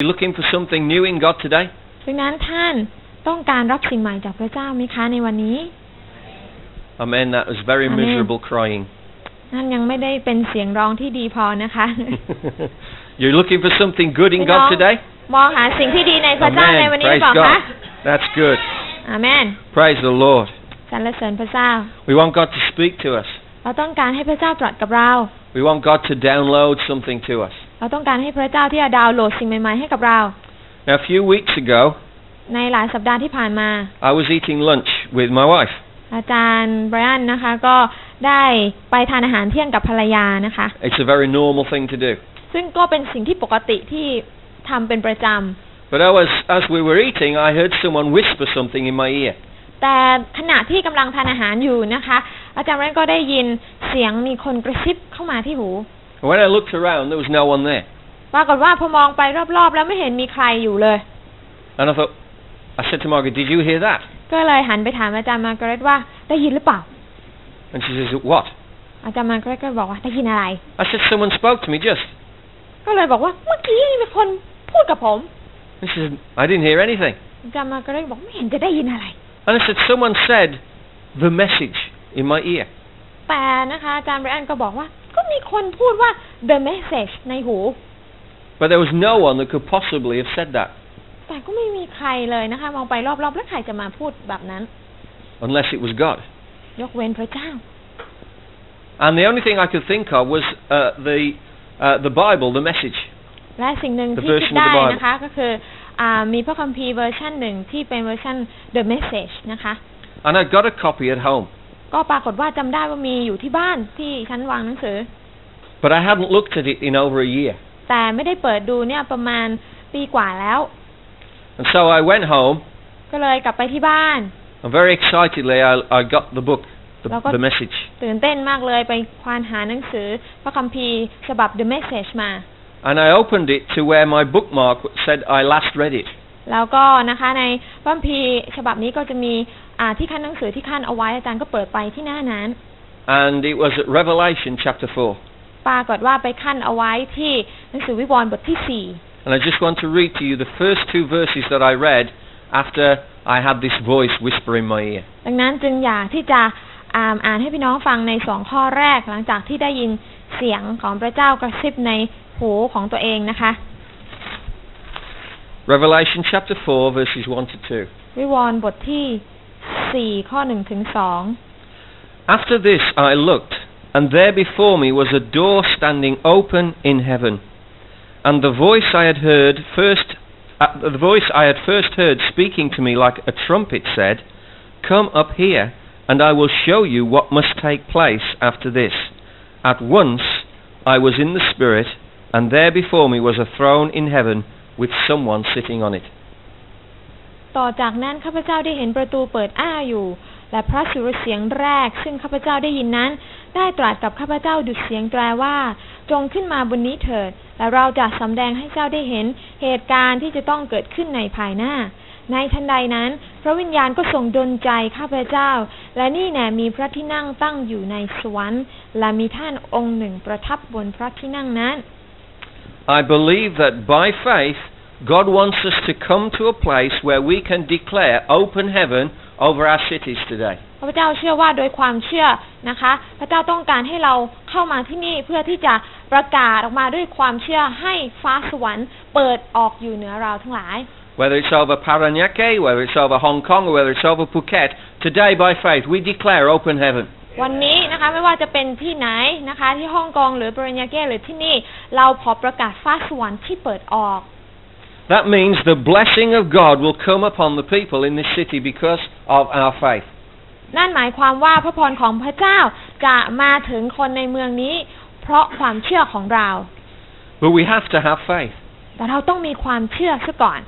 You looking for something new in God today? ดังนั้นท่านต้องการรับสิ่งใหม่จากพระเจ้าไหมคะในวันนี้ Amen. That was very Amen. miserable crying. นั่นยังไม่ได้เป็นเสียงร้องที่ดีพอนะคะ You're looking for something good in You God know, today? มองหาสิ่งที่ดีในพระเจ้าใน Amen. วันนี้หรื Praise อเปล่าคะ God. That's good. อาเมน Praise the Lord. สรรเสริญพระเจ้า We want God to speak to us. เราต้องการให้พระเจ้าตรัสกับเรา We want God to download something to us. เราต้องการให้พระเจ้าที่จะดาวน์โหลดสิ่งใหม่ๆให้กับเรา Now, a few weeks ago, ในหลายสัปดาห์ที่ผ่านมา I was eating lunch with my wife. อาจารย์ไบรอันนะคะก็ได้ไปทานอาหารเที่ยงกับภรรยานะคะ It's a very normal thing to do. ซึ่งก็เป็นสิ่งที่ปกติที่ทำเป็นประจ But as, as we were eating, I heard someone whisper something in my ear. ำแต่ขณะที่กำลังทานอาหารอยู่นะคะ อาจารย์ไบรอันก็ได้ยินเสียงมีคนกระซิบเข้ามาที่หู And when I looked around, there was no one there. ปรากฏว่าพอมองไปรอบๆ แล้วไม่เห็นมีใครอยู่เลย And I thought, I said to Margaret, Did you hear that? ก็เลยหันไปถามอาจารย์มาร์กาเร็ตว่าได้ยินหรือเปล่า And she says, What? อาจารย์มาร์กาเร็ตก็บอกว่าได้ยินอะไร I said, Someone spoke to me just. ก็เลยบอกว่าเมื่อกี้มีคนพูดกับผม And she said, I didn't hear anything. อาจารย์มาร์กาเร็ตบอกไม่เห็นจะได้ยินอะไร And I said, Someone said the message in my ear. แต่นะคะอาจารย์ไบรอันก็บอกว่า ก็มีคนพูดว่า the message ในหู But there was no one that could possibly have said that แต่ก็ไม่มีใครเลยนะคะ มองไปรอบๆ แล้วใครจะมาพูดแบบนั้น unless it was God. ยกเว้นพระเจ้า And the only thing I could think of was uh, the, uh, the Bible, the message. และสิ่งหนึ่ง The ที่คิด version of the ได้ Bible นะคะ ก็คืออามีพระคัมภีร์เวอร์ชันหนึ่งที่เป็นเวอร์ชัน the message นะคะ And I'd got a copy at home. ก็ปรากฏว่าจำได้ว่ามีอยู่ที่บ้านที่ชั้นวางหนังสือ But I hadn't looked at it in over a year. แต่ไม่ได้เปิดดูเนี่ยประมาณปีกว่าแล้ว And so I went home, ก็เลยกลับไปที่บ้าน and very excitedly I, I got the book, the, แล้วก็ the message. ตื่นเต้นมากเลยไปควานหาหนังสือพระคัมภีร์ฉบับ the message มา And I opened it to where my bookmark said I last read it. แล้วก็นะคะในพระคัมภีร์ฉบับนี้ก็จะมีอ่า ที่ขั้นหนังสือที่ขั้นเอาไว้อาจารย์ก็เปิดไปที่หน้านั้น And it was at Revelation chapter 4. ปรากฏว่าไปขั้นเอาไว้ที่หนังสือวิวรณ์บทที่สี่ And I just want to read to you the first two verses that I read after I had this voice whisper in my ear. ดังนั้นจึงอยากที่จะอ่านอ่านให้พี่น้องฟังในสองข้อแรกหลังจากที่ได้ยินเสียงของพระเจ้ากระซิบในหูของตัวเองนะคะ Revelation chapter 4 verses 1 to 2. วิวรณ์บทที่ สี่ข้อหนึ่งถึงสอง After this I looked, and there before me was a door standing open in heaven. And the voice I had heard first, uh, the voice I had first heard speaking to me like a trumpet said, Come up here, and I will show you what must take place after this. At once I was in the Spirit, and there before me was a throne in heaven with someone sitting on it. ต่อจากนั้นข้าพเจ้าได้เห็นประตูเปิดอ้าอยู่ และพระสุรเสียงแรก ซึ่งข้าพเจ้าได้ยินนั้น ได้ตรัสกับข้าพเจ้าดุจเสียงแตรว่า จงขึ้นมาบนนี้เถิด และเราจะสำแดงให้เจ้าได้เห็นเหตุการณ์ที่จะต้องเกิดขึ้นในภายหน้า ในทันใดนั้น พระวิญญาณก็ทรงดลใจข้าพเจ้า และนี่แน่มีพระที่นั่งตั้งอยู่ในสวรรค์และมีท่านองค์หนึ่งประทับบนพระที่นั่งนั้น I believe that by faith, God wants us to come to a place where we can declare open heaven over our cities today. พระเจ้าเชื่อว่าโดยความเชื่อนะคะ พระเจ้าต้องการให้เราเข้ามาที่นี่เพื่อที่จะประกาศออกมาด้วยความเชื่อให้ฟ้าสวรรค์เปิดออกอยู่เหนือเราทั้งหลาย Whether it's over Paranaque, whether it's over Hong Kong, or whether it's over Phuket, today by faith we declare open heaven. วันนี้นะคะไม่ว่าจะเป็นที่ไหนนะคะ ที่ฮ่องกงหรือปริญญาเก้หรือที่นี่ เราขอประกาศฟ้าสวรรค์ที่เปิดออก That means the blessing of God will come upon the people in this city because of our faith. นั่นหมายความว่าพระพรของพระเจ้าจะมาถึงคนในเมืองนี้ เพราะความเชื่อของเรา But we have to have faith. แต่เราต้องมีความเชื่อซะก่อน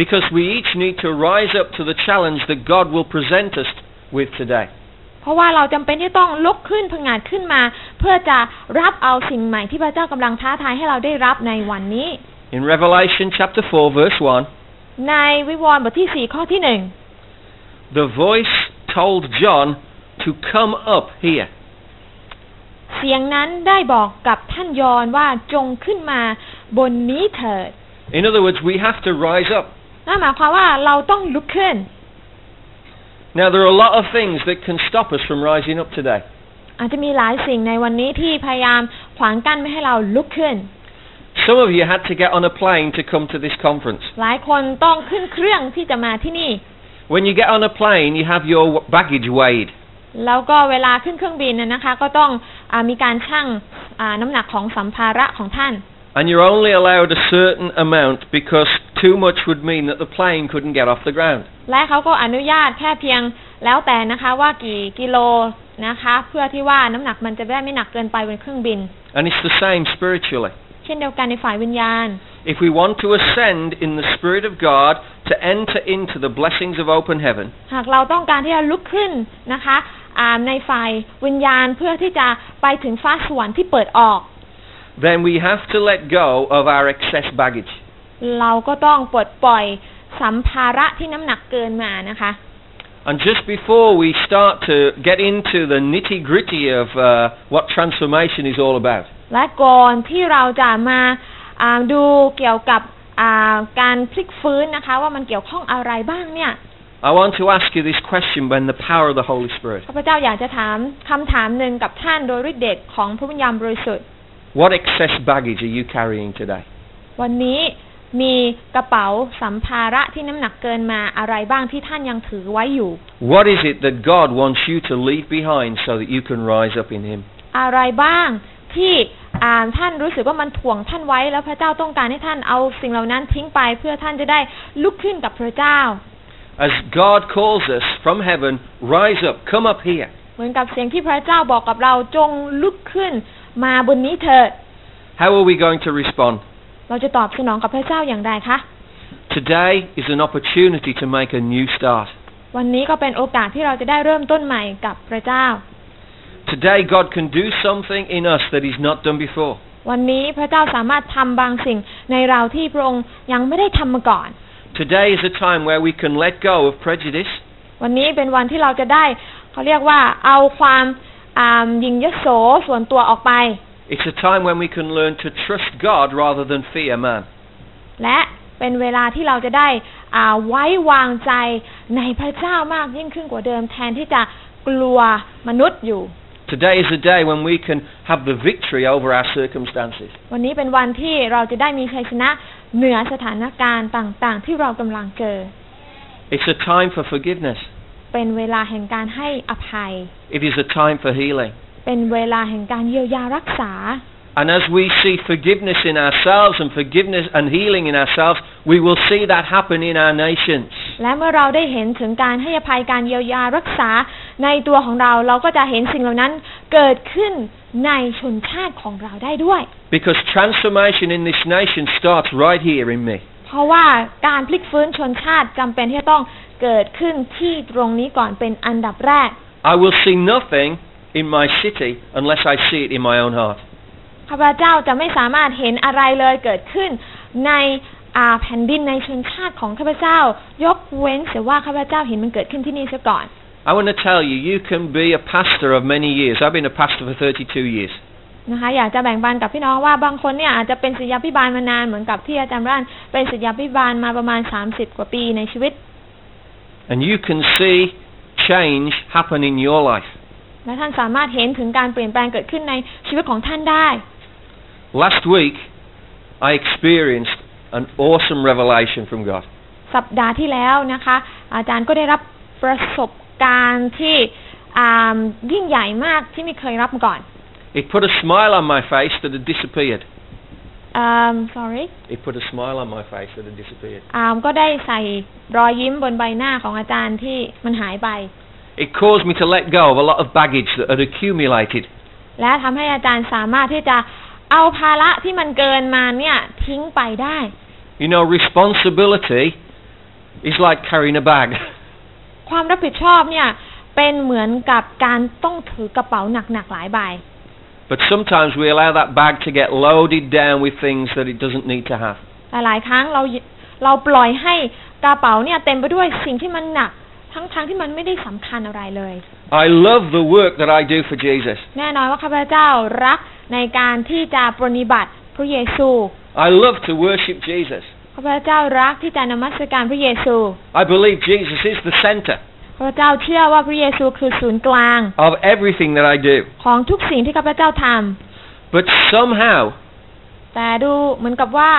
Because we each need to rise up to the challenge that God will present us with today. เพราะว่าเราจำเป็นที่ต้องลุกขึ้นผงาดขึ้นมา เพื่อจะรับเอาสิ่งใหม่ที่พระเจ้ากำลังท้าทายให้เราได้รับในวันนี้ In Revelation chapter 4 verse 1, ในวิวรณ์บทที่สี่ข้อที่หนึ่ง the voice told John to come up here. เสียงนั้นได้บอกกับท่านยอนว่าจงขึ้นมาบนนี้เถิด In other words, we have to rise up. นั่นหมายความว่าเราต้องลุกขึ้น Now, there are a lot of things that can stop us from rising up today. อาจจะมีหลายสิ่งในวันนี้ที่พยายามขวางกั้นไม่ให้เราลุกขึ้น Some of you had to get on a plane to come to this conference. หลายคนต้องขึ้นเครื่องที่จะมาที่นี่ When you get on a plane, you have your baggage weighed. แล้วก็เวลาขึ้นเครื่องบินนะนะคะ ก็ต้องอามีการชั่งอ่าน้ำหนักของสัมภาระของท่าน And you're only allowed a certain amount because too much would mean that the plane couldn't get off the ground. และเขาก็อนุญาตแค่เพียงแล้วแต่นะคะว่ากี่กิโลนะคะ เพื่อที่ว่าน้ำหนักมันจะได้ไม่หนักเกินไปบนเครื่องบิน And it's the same spiritually. เช่นเดียวกันในฝ่ายวิญญาณ If we want to ascend in the Spirit of God to enter into the blessings of open heaven, หากเราต้องการที่จะลุกขึ้นนะคะอ่าในฝ่ายวิญญาณเพื่อที่จะไปถึงฟ้าสวรรค์ที่เปิดออก then we have to let go of our excess baggage. เราก็ต้องปลดปล่อยสัมภาระที่น้ำหนักเกินมานะคะ And just before we start to get into the nitty gritty of uh, what transformation is all about, และก่อนที่เราจะมาอ่าดูเกี่ยวกับอ่าการพลิกฟื้นนะคะ ว่ามันเกี่ยวข้องอะไรบ้างเนี่ย I want to ask you this question when the power of the Holy Spirit. ข้าพเจ้าอยากจะถามคำถามหนึ่งกับท่านโดยฤทธิเดชของพระวิญญาณบริสุทธิ์ What excess baggage are you carrying today? วันนี้มีกระเป๋าสัมภาระที่น้ำหนักเกินมาอะไรบ้างที่ท่านยังถือไว้อยู่ What is it that God wants you to leave behind so that you can rise up in Him? อะไรบ้าง ที่อ่าท่านรู้สึกว่ามันถ่วงท่านไว้ แล้วพระเจ้าต้องการให้ท่านเอาสิ่งเหล่านั้นทิ้งไปเพื่อท่านจะได้ลุกขึ้นกับพระเจ้า As God calls us from heaven, rise up, come up here. เหมือนกับเสียงที่พระเจ้าบอกกับเราจงลุกขึ้นมาบนนี้เถิด How are we going to respond? เราจะตอบสนองกับพระเจ้าอย่างไรคะ Today is an opportunity to make a new start. วันนี้ก็เป็นโอกาสที่เราจะได้เริ่มต้นใหม่กับพระเจ้า Today God can do something in us that He's not done before. วันนี้พระเจ้าสามารถทำบางสิ่งในเราที่พระองค์ยังไม่ได้ทำมาก่อน Today is a time where we can let go of prejudice วันนี้เป็นวันที่เราจะได้เขาเรียกว่าเอาความอ่าหยิงยโสส่วนตัวออกไป It's a time when we can learn to trust God rather than fear man. และเป็นเวลาที่เราจะได้อ่าไว้วางใจในพระเจ้ามากยิ่งขึ้นกว่าเดิมแทนที่จะกลัวมนุษย์อยู่ Today is a day when we can have the victory over our circumstances. วันนี้เป็นวันที่เราจะได้มีชัยชนะเหนือสถานการณ์ต่างๆ ที่เรากำลังเจอ It's a time for forgiveness. เป็นเวลาแห่งการให้อภัย It is a time for healing. เป็นเวลาแห่งการเยียวยารักษา And as we see forgiveness in ourselves and forgiveness and healing in ourselves, we will see that happen in our nations. และเมื่อเราได้เห็นถึงการให้อภัยการเยียวยารักษาในตัวของเราเราก็จะเห็นสิ่งเหล่านั้นเกิดขึ้นในชนชาติของเราได้ด้วย Because transformation in this nation starts right here in me. เพราะว่าการพลิกฟื้นชนชาติจำเป็นที่จะต้องเกิดขึ้นที่ตรงนี้ก่อนเป็นอันดับแรก I will see nothing in my city unless I see it in my own heart. ข้าพเจ้าจะไม่สามารถเห็นอะไรเลยเกิดขึ้นใน อ่าแผ่นดินในชนชาติของข้าพเจ้า ยกเว้นเสียว่าข้าพเจ้าเห็นมันเกิดขึ้นที่นี่เสียก่อน I want to tell you, you can be a pastor of many years. I've been a pastor for 32 years. นะคะอยากจะแบ่งปันกับพี่น้องว่าบางคนเนี่ยอาจจะเป็นศิษยาพิบาลมานานเหมือนกับที่อาจารย์ร้านเป็นศิษยาพิบาลมาประมาณ 30 กว่าปีในชีวิต And you can see change happen in your life. และท่านสามารถเห็นถึงการเปลี่ยนแปลงเกิดขึ้นในชีวิตของท่านได้ Last week, I experienced an awesome revelation from God. สัปดาห์ที่แล้วนะคะ อาจารย์ก็ได้รับประสบการณ์ที่อ่ายิ่งใหญ่มากที่ไม่เคยรับมาก่อน It put a smile on my face that had disappeared. อ่า sorry It put a smile on my face that had disappeared. อามก็ได้ใส่รอยยิ้มบนใบหน้าของอาจารย์ที่มันหายไป It caused me to let go of a lot of baggage that had accumulated. และทำให้อาจารย์สามารถที่จะ เอาภาระที่มันเกินมาเนี่ยทิ้งไปได้ You know, responsibility is like carrying a bag. ความรับผิดชอบเนี่ยเป็นเหมือนกับการต้องถือกระเป๋าหนักๆหลายใบ But sometimes we allow that bag to get loaded down with things that it doesn't need to have. หลายๆครั้งเราเราปล่อยให้กระเป๋าเนี่ยเต็มไปด้วยสิ่งที่มันหนัก ทั้งๆทที่มันไม่ได้สำคัญอะไรเลย I love the work that I do for Jesus. แน่นอนว่าข้าพเจ้ารักในการที่จะปรนนิบัติพระเยซู I love to worship Jesus. ข้าพเจ้ารักที่จะนมัสการพระเยซู I believe Jesus is the center ข้าพเจ้าเชื่อว่าพระเยซูคือศูนย์กลาง of everything that I do. ของทุกสิ่งที่ข้าพเจ้าทำ But somehow, แต่ดูเหมือนกับว่า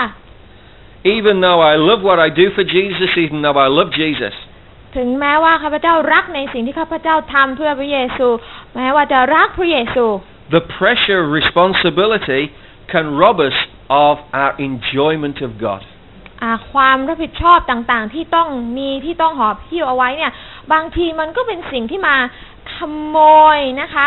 even though I love what I do for Jesus, even though I love Jesus, ถึงแม้ว่าข้าพเจ้ารักในสิ่งที่ข้าพเจ้าทำเพื่อพระเยซู แม้ว่าจะรักพระเยซู the pressure of responsibility can rob us of our enjoyment of God. อ่าความรับผิดชอบต่างๆ ที่ต้องมีที่ต้องหอบหิ้วเอาไว้เนี่ย บางทีมันก็เป็นสิ่งที่มาขโมยนะคะ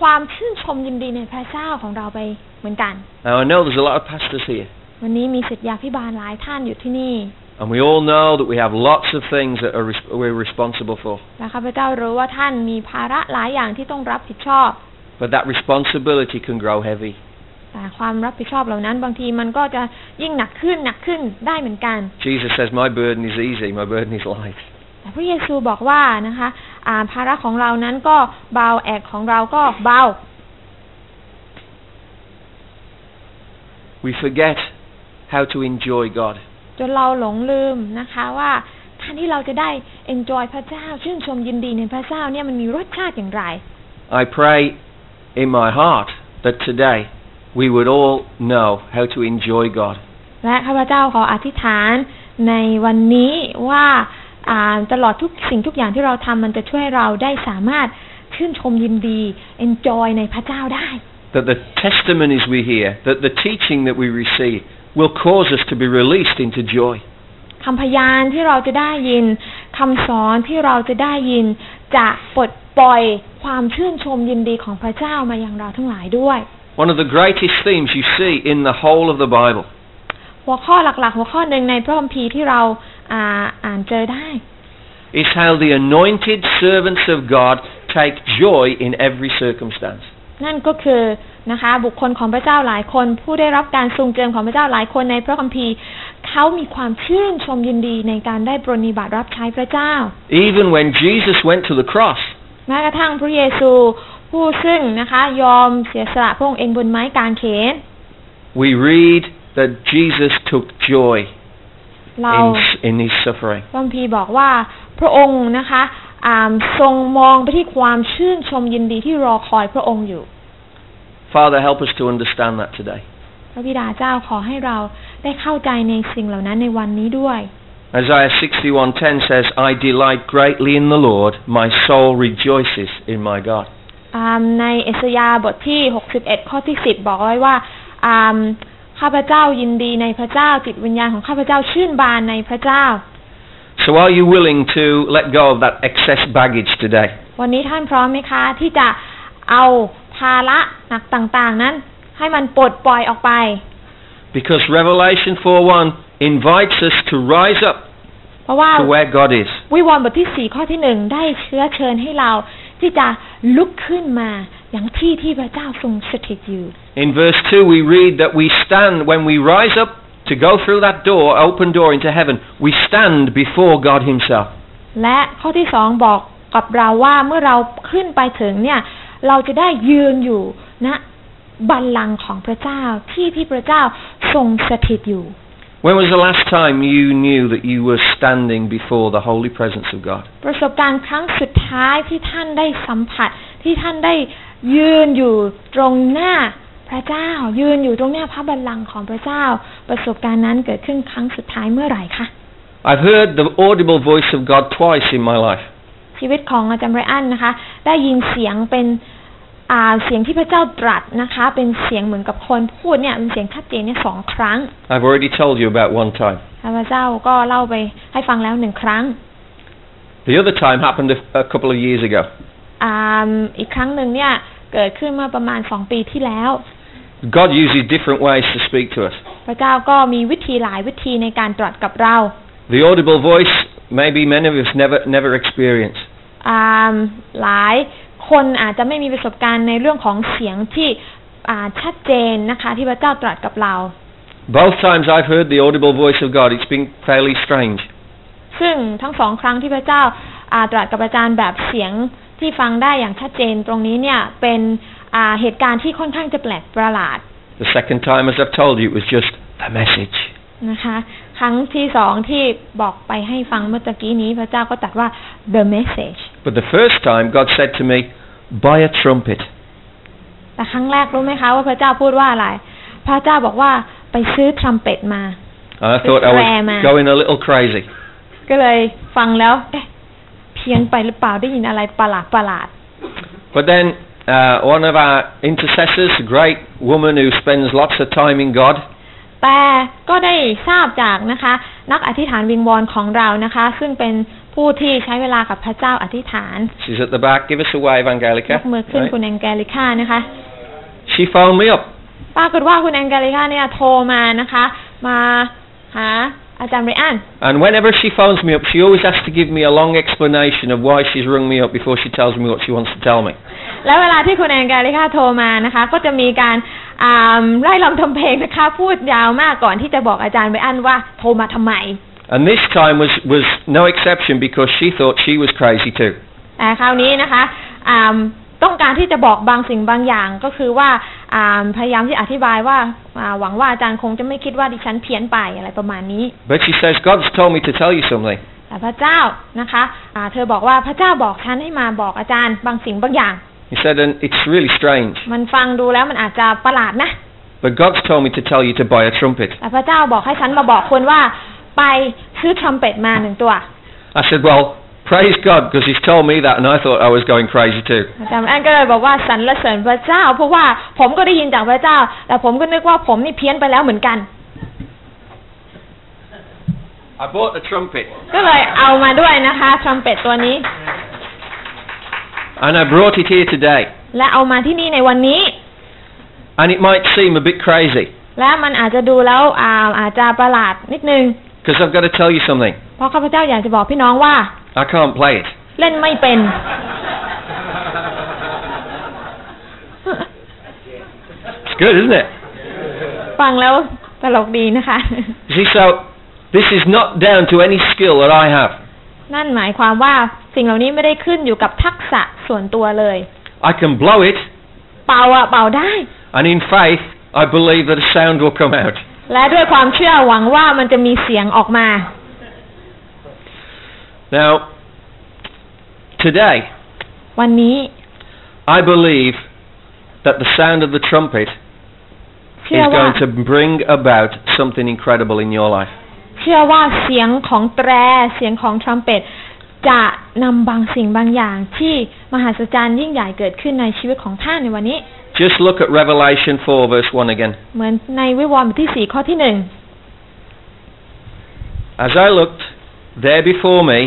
ความชื่นชมยินดีในพระเจ้าของเราไปเหมือนกัน Now I know there's a lot of pastors here, วันนี้มีศิษยาพิบาลหลายท่านอยู่ที่นี่ and we all know that we have lots of things that are res- we're responsible for. และข้าพเจ้ารู้ว่าท่านมีภาระหลายอย่างที่ต้องรับผิดชอบ But that responsibility can grow heavy. แต่ความรับผิดชอบเหล่านั้น บางทีมันก็จะยิ่งหนักขึ้นหนักขึ้นได้เหมือนกัน Jesus says, "My burden is easy. My burden is light." แต่พระเยซูบอกว่านะคะอ่าภาระของเรานั้นก็เบาแอกของเราก็เบา We forget how to enjoy God. จนเราหลงลืมนะคะว่าแทนที่เราจะได้ enjoy พระเจ้าชื่นชมยินดีในพระเจ้าเนี่ยมันมีรสชาติอย่างไร I pray in my heart that today we would all know how to enjoy God. และข้าพเจ้าขออธิษฐานในวันนี้ว่าอ่าตลอดทุกสิ่งทุกอย่างที่เราทำมันจะช่วยเราได้สามารถชื่นชมยินดี enjoy ในพระเจ้าได้ That the testimonies we hear, that the teaching that we receive will cause us to be released into joy. คำพยานที่เราจะได้ยินคำสอนที่เราจะได้ยิน จะปลดปล่อยความชื่นชมยินดีของพระเจ้ามาอย่างเราทั้งหลายด้วย One of the greatest themes you see in the whole of the Bible หัวข้อหลัก ๆ หัวข้อหนึ่งในพระคัมภีร์ที่เราอ่าอ่านเจอได้ is how the anointed servants of God take joy in every circumstance. นั่นก็คือนะคะ บุคคลของพระเจ้าหลายคน ผู้ได้รับการทรงเจิมของพระเจ้าหลายคนในพระคัมภีร์เขามีความชื่นชมยินดีในการได้ปรนนิบัติรับใช้พระเจ้า Even when Jesus went to the cross, แม้กระทั่งพระเยซูผู้ซึ่งนะคะยอมเสียสละพระองค์เองบนไม้กางเขน we read that Jesus took joy เรา in, in his suffering. พระคัมภีร์บอกว่าพระองค์นะคะอ่า ทรงมองไปที่ความชื่นชมยินดีที่รอคอยพระองค์อยู่ Father, help us to understand that today. พระบิดาเจ้าขอให้เราได้เข้าใจในสิ่งเหล่านั้นในวันนี้ด้วย Isaiah 61:10 says, "I delight greatly in the Lord; my soul rejoices in my God." อ่าในเอสยาห์บทที่ 61 ข้อที่ 10 บอกไว้ว่าอ่าข้าพเจ้ายินดีในพระเจ้าจิตวิญญาณของข้าพเจ้าชื่นบานในพระเจ้า So are you willing to let go of that excess baggage today? วันนี้ท่านพร้อมไหมคะ ที่จะเอาภาระหนักต่างๆนั้น ให้มันปลดปล่อยออกไป Because Revelation 4:1 invites us to rise up เพราะว่า to where God is. วิวรณ์บทที่ 4 ข้อที่หนึ่งได้เชื้อเชิญให้เราที่จะลุกขึ้นมาอย่างที่ที่พระเจ้าทรงสถิตอยู่ In verse 2 we read that we stand when we rise up to go through that door, open door into heaven, we stand before God himself. และข้อที่สองบอกกับเราว่าเมื่อเราขึ้นไปถึงเนี่ย เราจะได้ยืนอยู่ณบัลลังก์ของพระเจ้าที่ที่พระเจ้าทรงสถิตอยู่ When was the last time you knew that you were standing before the holy presence of God? ประสบการณ์ครั้งสุดท้ายที่ท่านได้สัมผัส ที่ท่านได้ยืนอยู่ตรงหน้า พระเจ้า ยืนอยู่ตรงหน้าพระบัลลังก์ของพระเจ้า ประสบการณ์นั้นเกิดขึ้นครั้งสุดท้ายเมื่อไหร่คะ I've heard the audible voice of God twice in my life. ชีวิตของอาจารย์ไรอันนะคะ ได้ยินเสียงเป็นอ่าเสียงที่พระเจ้าตรัสนะคะ เป็นเสียงเหมือนกับคนพูดเนี่ยเป็นเสียงชัดเจนเนี่ยสองครั้ง I've already told you about one time. แล้วพระเจ้าก็เล่าไปให้ฟังแล้วหนึ่งครั้ง The other time happened a, a couple of years ago. อ่าอีกครั้งหนึ่งเนี่ยเกิดขึ้นเมื่อประมาณสองปีที่แล้ว God uses different ways to speak to us. พระเจ้าก็มีวิธีหลายวิธีในการตรัสกับเรา The audible voice, maybe many of us never, never experienced. อ่าหลายคนอาจจะไม่มีประสบการณ์ในเรื่องของเสียงที่อ่าชัดเจนนะคะที่พระเจ้าตรัสกับเรา Both times I've heard the audible voice of God, it's been fairly strange. ซึ่งทั้งสองครั้งที่พระเจ้าอ่าตรัสกับอาจารย์แบบเสียงที่ฟังได้อย่างชัดเจนตรงนี้เนี่ยเป็นอ่า เหตุการณ์ที่ค่อนข้างจะแปลกประหลาด The second time, as I've told you, it was just the message. นะคะครั้งที่สองที่บอกไปให้ฟังเมื่อตะกี้นี้พระเจ้าก็ตรัสว่า the message But the first time God said to me, buy a trumpet. แต่ครั้งแรกรู้ไหมคะว่าพระเจ้าพูดว่าอะไร พระเจ้าบอกว่าไปซื้อทรัมเป็ตมา And I thought I rare, man. was going a little crazy. ก็เลยฟังแล้วเอ๊ะเพี้ยนไปหรือเปล่าได้ยินอะไรประหลาดประหลาด But then uh, one of our intercessors, a great woman who spends lots of time in God, แต่ก็ได้ทราบจากนะคะ นักอธิษฐานวิงวอนของเรานะคะ ซึ่งเป็นผู้ที่ใช้เวลากับพระเจ้าอธิษฐาน she's at the back, give us a wave, ย Angelica. กมือขึ้น Right? คุณแองเกลิค่านะคะ She phoned me up ปรากฏว่าคุณแองเกลิค่าเนี่ยโทรมานะคะ มาหาอาจารย์เรอัน And whenever she phones me up, she always has to give me a long explanation of why she's rung me up before she tells me what she wants to tell me. แล้วเวลาที่คุณแองเกลิค่าโทรมานะคะ ก็จะมีการอ่าไล่ลำทำเพลงนะคะ พูดยาวมากก่อนที่จะบอกอาจารย์เรอันว่าโทรมาทำไม And this time was, was no exception because she thought she was crazy too. แต่คราวนี้นะคะอ่าต้องการที่จะบอกบางสิ่งบางอย่างก็คือว่าอ่าพยายามที่อธิบายว่าอ่าหวังว่าอาจารย์คงจะไม่คิดว่าดิฉันเพี้ยนไปอะไรประมาณนี้ But she says, God's told me to tell you something. แต่พระเจ้านะคะอ่าเธอบอกว่าพระเจ้าบอกฉันให้มาบอกอาจารย์บางสิ่งบางอย่าง He said, and it's really strange. มันฟังดูแล้วมันอาจจะประหลาดนะ But God's told me to tell you to buy a trumpet. แต่พระเจ้าบอกให้ฉันมาบอกคุณว่าไปซื้อทรัมเป็ตมาหนึ่งตัว I said, well, praise God because he's told me that and I thought I was going crazy too. อาจารย์แอนก็เลยบอกว่าสรรเสริญพระเจ้า เพราะว่าผมก็ได้ยินจากพระเจ้า แต่ผมก็นึกว่าผมนี่เพี้ยนไปแล้วเหมือนกัน I bought a trumpet ก็เลยเอามาด้วยนะคะทรัมเป็ตตัวนี้ and I brought it here today. และเอามาที่นี่ในวันนี้ And it might seem a bit crazy และมันอาจจะดูแล้วอ่าอาจจะประหลาดนิดนึง because I've got to tell you something. เพราะข้าพเจ้าอยากจะบอกพี่น้องว่า I can't play it. เล่นไม่เป็น It's good, isn't it? ฟังแล้วตลกดีนะคะ You see, so this is not down to any skill that I have. นั่นหมายความว่าสิ่งเหล่านี้ไม่ได้ขึ้นอยู่กับทักษะส่วนตัวเลย I can blow it, เป่าอะเป่าได้ and in faith, I believe that a sound will come out. และด้วยความเชื่อหวังว่ามันจะมีเสียงออกมา Now, today, วันนี้ I believe that the sound of the trumpet เชื่อ is ว่า going to bring about something incredible in your life. เชื่อว่าเสียงของแตรเสียงของทรัมเป็ตจะนำบางสิ่งบางอย่างที่มหัศจรรย์ยิ่งใหญ่เกิดขึ้นในชีวิตของท่านในวันนี้ Just look at Revelation 4 verse 1 again. เหมือนในวิวรณ์บทที่สี่ข้อที่หนึ่ง As I looked, there before me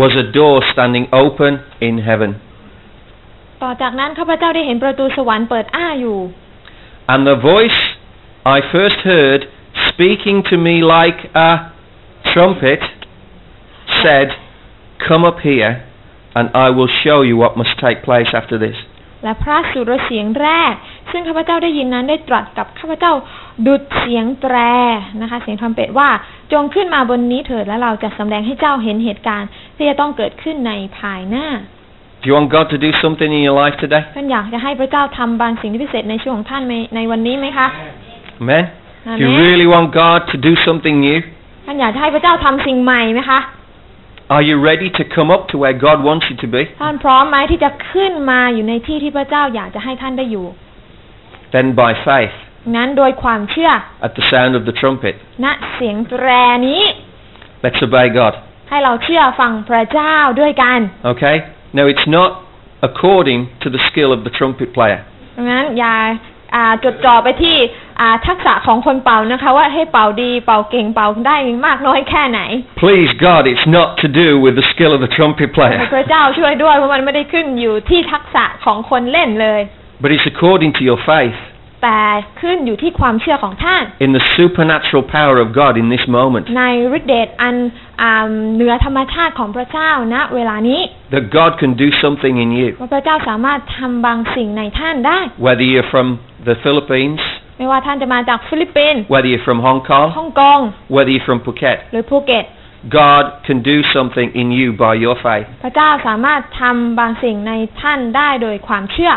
was a door standing open in heaven. ต่อจากนั้นข้าพเจ้าได้เห็นประตูสวรรค์เปิดอ้าอยู่ And the voice I first heard speaking to me like a trumpet said, Come up here and I will show you what must take place after this. และพระสุรเสียงแรก ซึ่งข้าพเจ้าได้ยินนั้นได้ตรัสกับข้าพเจ้าดุดเสียงแตรนะคะ เสียงทรัมเป็ตว่าจงขึ้นมาบนนี้เถิดแล้วเราจะสำแดงให้เจ้าเห็นเหตุการณ์ ที่จะต้องเกิดขึ้นในภายหน้า Do you want God to do something in your life today? ท่านอยากจะให้พระเจ้าทำบางสิ่งที่พิเศษในชีวิตของท่านในในวันนี้ไหมคะ Amen? Do you Amen. really want God to do something new? ท่านอยากจะให้พระเจ้าทำสิ่งใหม่ไหมคะ Are you ready to come up to where God wants you to be? ท่านพร้อมไหมที่จะขึ้นมาอยู่ในที่ที่พระเจ้าอยากจะให้ท่านได้อยู่ Then by faith, นั้นโดยความเชื่อ at the sound of the trumpet, ณเสียงแตรนี้ let's obey God. ให้เราเชื่อฟังพระเจ้าด้วยกัน Okay? Now it's not according to the skill of the trumpet player. ดังนั้นอย่าอ่าจดจ่อไปที่อ่า ทักษะของคนเป่านะคะว่าให้เป่าดีเป่าเก่งเป่าได้มากน้อยแค่ไหน Please God, it's not to do with the skill of the trumpet ให้ player, พระเจ้าช่วยด้วยเพราะมันไม่ได้ขึ้นอยู่ที่ทักษะของคนเล่นเลย but it's according to your faith แต่ขึ้นอยู่ที่ความเชื่อของท่าน in the supernatural power of God in this moment. ในฤทธิเดชอันอ่าเหนือธรรมชาติของพระเจ้าณเวลานี้ That God can do something in you. ว่าพระเจ้าสามารถทำบางสิ่งในท่านได้ Whether you're from the Philippines, ไม่ว่าท่านจะมาจากฟิลิปปินส์ whether you're from Hong ฮ่ Kong, องกง whether you're from Phuket, หรือภูเก็ต God can do something in you by your faith. พระเจ้าสามารถทำบางสิ่งในท่านได้โดยความเชื่อ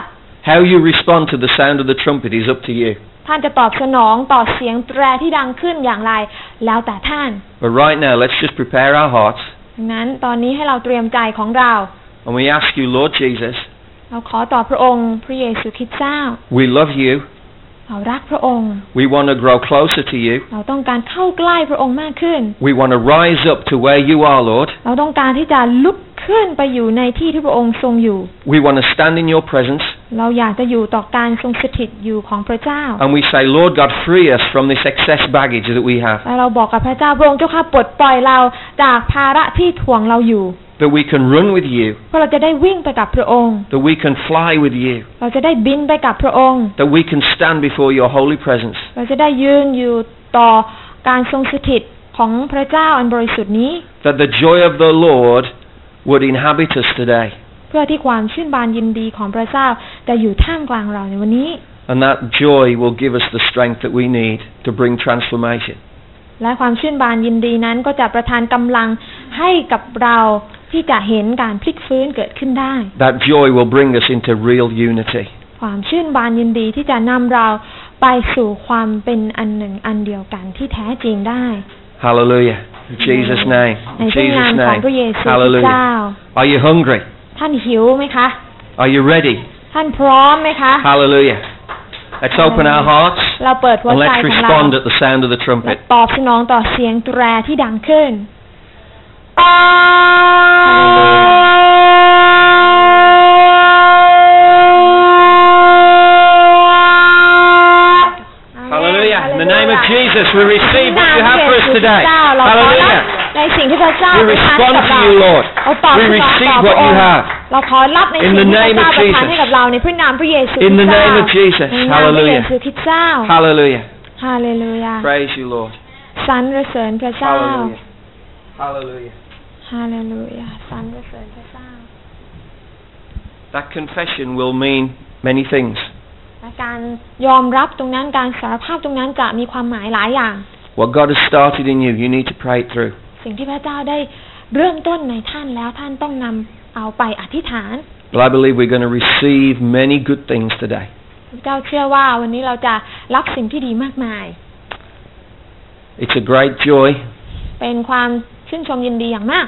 How you respond to the sound of the trumpet is up to you. ท่านจะตอบสนองต่อเสียงแตรที่ดังขึ้นอย่างไร แล้วแต่ท่าน But right now, let's just prepare our hearts ดังนั้นตอนนี้ให้เราเตรียมใจของเรา and we ask you, Lord Jesus, เราขอต่อพระองค์พระเยซูคริสต์เจ้า we love you. เรารักพระองค์ We want to grow closer to you. เราต้องการเข้าใกล้พระองค์มากขึ้น We want to rise up to where you are, Lord. เราต้องการที่จะลุกขึ้นไปอยู่ในที่ที่พระองค์ทรงอยู่ We want to stand in your presence. เราอยากจะอยู่ต่อการทรงสถิตอยู่ของพระเจ้า And we say, Lord God, free us from this excess baggage that we have. และเราบอกกับพระเจ้าพระองค์เจ้าข้าปลดปล่อยเราจากภาระที่ถ่วงเราอยู่ That we can run with you. เพื่อเราจะได้วิ่งไปกับพระองค์ That we can fly with you. เราจะได้บินไปกับพระองค์ That we can stand before your holy presence. เราจะได้ยืนอยู่ต่อการทรงสถิตของพระเจ้าอันบริสุทธิ์นี้ That the joy of the Lord would inhabit us today. เพื่อที่ความชื่นบานยินดีของพระเจ้าจะอยู่ท่ามกลางเราในวันนี้ And that joy will give us the strength that we need to bring transformation. และความชื่นบานยินดีนั้นก็จะประทานกำลังให้กับเรา ที่จะเห็นการพลิกฟื้นเกิดขึ้นได้ That joy will bring us into real unity. ความชื่นบานยินดีที่จะนำเราไปสู่ความเป็นอันหนึ่งอันเดียวกันที่แท้จริงได้ Hallelujah. In Jesus' name. ใน In พระนาม Jesus' ของ name. พระเยซูคริสต์เจ้า Hallelujah. Are you hungry? ท่านหิวไหมคะ Are you ready? ท่านพร้อมไหมคะ Hallelujah. Let's open our hearts เราเปิดหัว and ใจ let's ของเรา respond at the sound of the และ trumpet. ตอบสนองต่อเสียงแตรที่ดังขึ้น Hallelujah. In the name of Jesus, we receive what you have for us today. เราขอรับ Hallelujah. ในสิ่งที่พระเจ้า We ประทาน respond ให้กับ to เรา you, Lord. เราตอบส We นอง receive ต่อพ what ระอ you งค์ have. เราขอรับในสิ่ง In ที่ the พระ name เจ้า of ประทาน Jesus. ให้กับเราในพระนามพระเยซู In the คริสต์ name of เจ้า Jesus. ในนามพระเย Hallelujah. ซูคริสต์เจ้า Hallelujah. ฮาเลลูยา Praise you, Lord. สรรเสริญพระเจ้า Hallelujah. Hallelujah. ฮาเลลูยาสรรเสริญพระเจ้า That confession will mean many things. และการยอมรับตรงนั้นการสารภาพตรงนั้นจะมีความหมายหลายอย่าง What God has started in you, you need to pray it through. สิ่งที่พระเจ้าได้เริ่มต้นในท่านแล้วท่านต้องนำเอาไปอธิษฐาน But I believe we're going to receive many good things today. พระเจ้าเชื่อว่าวันนี้เราจะรับสิ่งที่ดีมากมาย It's a great joy เป็นความ ชื่นชมยินดีอย่างมาก